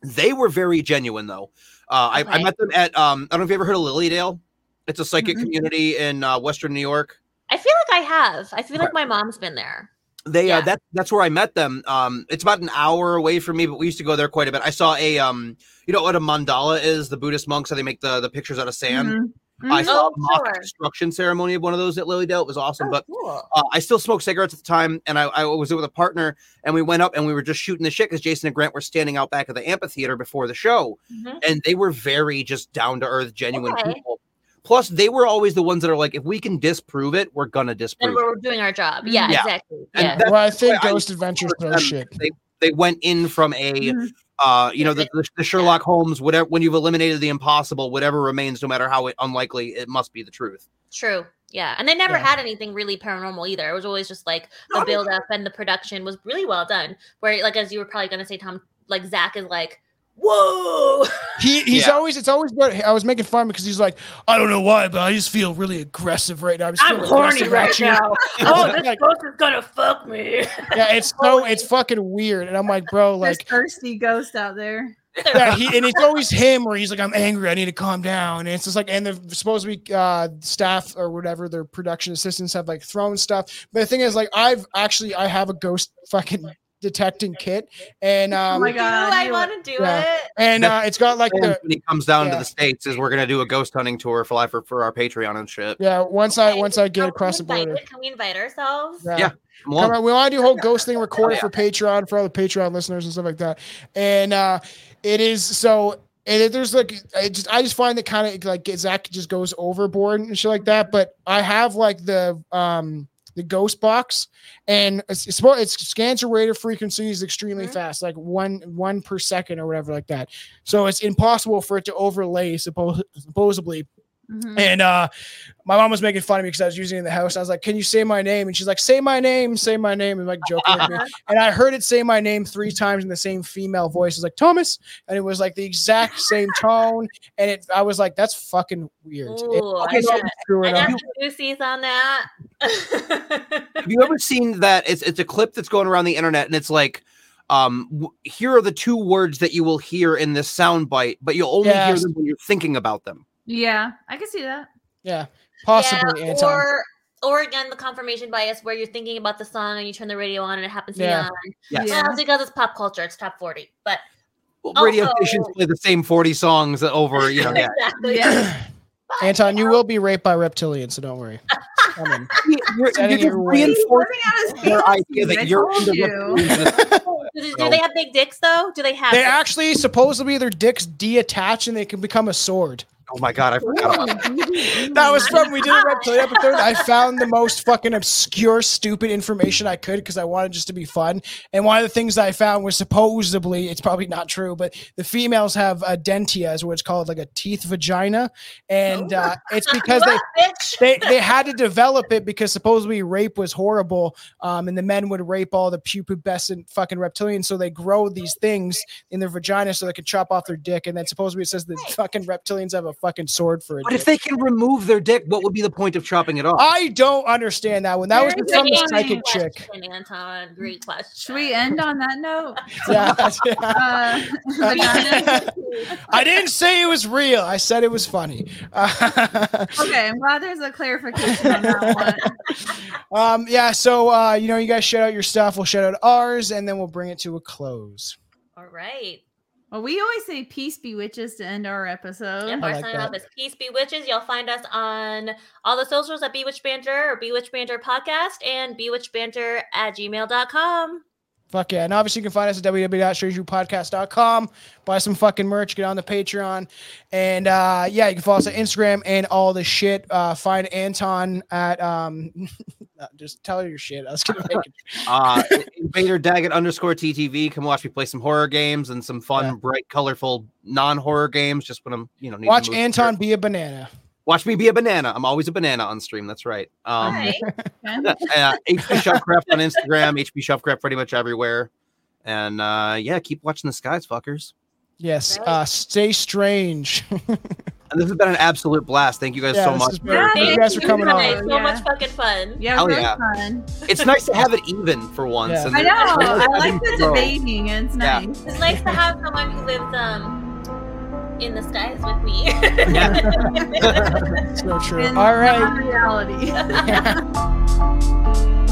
S4: they were very genuine though. Uh, I, I met them at um, I don't know if you ever heard of Lily Dale. It's a psychic
S6: Mm-mm.
S4: community in uh, Western New York.
S5: I feel like I have. I feel like my mom's been there.
S4: They
S5: Yeah.
S4: uh, that that's where I met them. Um, it's about an hour away from me, but we used to go there quite a bit. I saw a um, you know what a mandala is? The Buddhist monks how they make the the pictures out of sand.
S6: Mhm.
S4: I
S6: Mhm.
S4: saw
S5: Oh,
S4: a mock
S5: sure.
S4: construction ceremony of one of those at Lily Dale. It was awesome,
S5: Oh,
S4: but
S5: cool.
S4: uh, I still smoked cigarettes at the time, and I, I was with a partner, and we went up and we were just shooting the shit because Jason and Grant were standing out back of the amphitheater before the show,
S5: Mhm.
S4: and they were very just down to earth, genuine
S5: Okay.
S4: people. Plus, they were always the ones that are like, if we can disprove it, we're gonna disprove it.
S5: we're doing our job. Yeah,
S4: Yeah.
S5: exactly. Yeah.
S3: Well, I think
S4: why I
S3: Ghost Adventures
S4: for
S3: throws shit.
S4: They they went in from a
S6: Mhm.
S4: uh you know the, the, the Sherlock Holmes whatever when you've eliminated the impossible whatever remains no matter how it, unlikely it must be the truth.
S5: True. Yeah. And they never
S3: Yeah.
S5: had anything really paranormal either. It was always just like the
S4: No,
S5: build up and the production was really well done. Where like as you were probably gonna say, Tom, like Zach is like, Whoa. [laughs]
S3: He he's
S4: Yeah.
S3: always it's always about I was making fun because he's like I don't know why but I just feel really aggressive right now. I'm, just feeling aggressive at you." [laughs]
S5: oh,
S3: this
S5: this ghost is gonna fuck me. [laughs]
S3: Yeah, it's so it's fucking weird, and I'm like, bro,
S6: There's
S3: like,
S6: thirsty ghost out there.
S3: yeah, he, and it's always him where he's like, I'm angry, I need to calm down, and it's just like, and they're supposed to be uh, staff or whatever, their production assistants have like thrown stuff. But the thing is, like, I've actually I have a ghost fucking detecting kit, and [laughs] um,
S6: Oh my God,
S5: I want to do
S3: yeah.
S5: it.
S3: and uh, it's got like the
S4: when he comes down
S3: yeah.
S4: to the states, is we're gonna do a ghost hunting tour for for, for our Patreon and shit.
S3: yeah. Once I once I get
S5: can
S3: across the
S5: we invite
S3: border.
S5: Can we invite ourselves?
S4: Yeah. Come
S3: Come
S4: on.
S3: on, we want to do a whole ghost thing recorded
S4: Yeah.
S3: for Patreon for all the Patreon listeners and stuff like that. And uh it is so and it, there's like I just I just find that kind of like Zach just goes overboard and shit like that. But I have like the um the ghost box and it's it's, it's scans your radio frequencies extremely
S5: Mhm.
S3: fast like one one per second or whatever like that so it's impossible for it to overlay suppo- supposedly
S6: Mhm.
S3: and uh my mom was making fun of me because I was using it in the house. I was like, Can you say my name? And she's like, Say my name, say my name, and like joking with me. [laughs] And I heard it say my name three times in the same female voice. It was like Thomas, and it was like the exact same tone. And it I was like, That's fucking weird. It-
S5: Ooh,
S4: Okay,
S5: I
S4: so
S5: got,
S3: screw
S5: I
S3: it
S5: got some juices on that. [laughs]
S4: Have you ever seen that? It's it's a clip that's going around the internet, and it's like, um, w- here are the two words that you will hear in this sound bite, but you'll only hear them when you're thinking about them.
S6: Yeah, I can see that.
S3: Yeah, possibly
S5: Yeah,
S3: Anton.
S5: or or again the confirmation bias where you're thinking about the song and you turn the radio on and it happens to
S3: Yeah.
S5: be on.
S4: Yes.
S6: Yeah.
S5: Well, because it's pop culture. It's top forty, but
S4: Well, radio
S5: Also-
S4: stations play the same 40 songs over, you know, [laughs] yeah.
S5: exactly.
S6: Yeah. [clears throat]
S3: Anton, you will be raped by reptilians, so don't worry. [laughs] It's coming.
S4: You're,
S3: Setting
S4: you're
S3: your
S4: just reinforcing
S6: Living out
S4: their
S6: his
S4: idea that
S6: I
S4: you're
S6: told
S4: into
S6: you. [laughs]
S5: Do, do they have big dicks though? Do they have?
S3: They
S5: dicks?
S3: actually supposedly their dicks deattach and they can become a sword.
S4: Oh my god, I forgot about that.
S3: That was from we did a reptilian episode. I found the most [laughs] fucking obscure, stupid information I could because I wanted just to be fun. And one of the things that I found was supposedly it's probably not true, but the females have a dentia, is what it's called, like a teeth vagina, and uh, it's because they. [laughs] They, they had to develop it because supposedly rape was horrible, um, and the men would rape all the pubescent fucking reptilians. So they grow these things in their vagina so they could chop off their dick. And then supposedly it says the fucking reptilians have a fucking sword for it.
S4: But if they can remove their dick, what would be the point of chopping it off?
S3: I don't understand that one. That was
S6: Very
S3: from the
S6: good
S3: psychic chick.
S5: Anton. Great question.
S6: Should we end on that note? [laughs]
S3: Yeah.
S6: Uh. [laughs]
S3: I didn't say it was real. I said it was funny. [laughs]
S6: okay, I'm glad there's a clarification on that one.
S3: um, yeah. So uh, you know, you guys shout out your stuff. We'll shout out ours, and then we'll bring it to a close.
S5: All right.
S6: Well, we always say peace be witches to end our episode.
S5: Yep, our
S3: like
S5: sign off
S3: that.
S5: is Peace Be Witches. You'll find us on all the socials at Bewitch Banter or Bewitch Banter Podcast and Bewitch Banter at gmail.com.
S3: Fuck yeah. And obviously, you can find us at www.strangerpodcast.com. Buy some fucking merch, get on the Patreon. And uh, yeah, you can follow us on Instagram and all the shit. Uh, find Anton at, um, [laughs] just tell your shit. I was going to make it. [laughs]
S4: Uh, Invader Daggett underscore TTV. Come watch me play some horror games and some fun,
S3: Yeah.
S4: bright, colorful, non-horror games. Just when I'm, you know, need
S3: Watch Anton be a banana.
S4: Watch me be a banana. I'm always a banana on stream. That's right. Um,
S5: Hi.
S4: uh, HP Shovecraft on Instagram, HP Shovecraft pretty much everywhere. And uh, yeah, keep watching the skies, fuckers.
S3: Yes.
S5: Right.
S3: Uh, stay strange. [laughs]
S4: And this has been an absolute blast. Thank you guys
S3: Yeah,
S4: so much. for-
S3: been- Thank you guys for coming
S5: guys.
S3: on.
S5: So
S6: Yeah.
S5: much fucking fun.
S6: Yeah,
S4: Hell
S6: really
S4: yeah.
S6: fun.
S4: It's nice to have it even for once.
S3: Yeah.
S4: And
S6: I know. I like
S4: having
S6: the
S4: grow.
S6: debating. It's
S4: Yeah.
S6: nice.
S5: It's nice to have someone who lives um in the skies with me. [laughs]
S3: So true.
S6: In
S3: All right.
S6: reality. [laughs]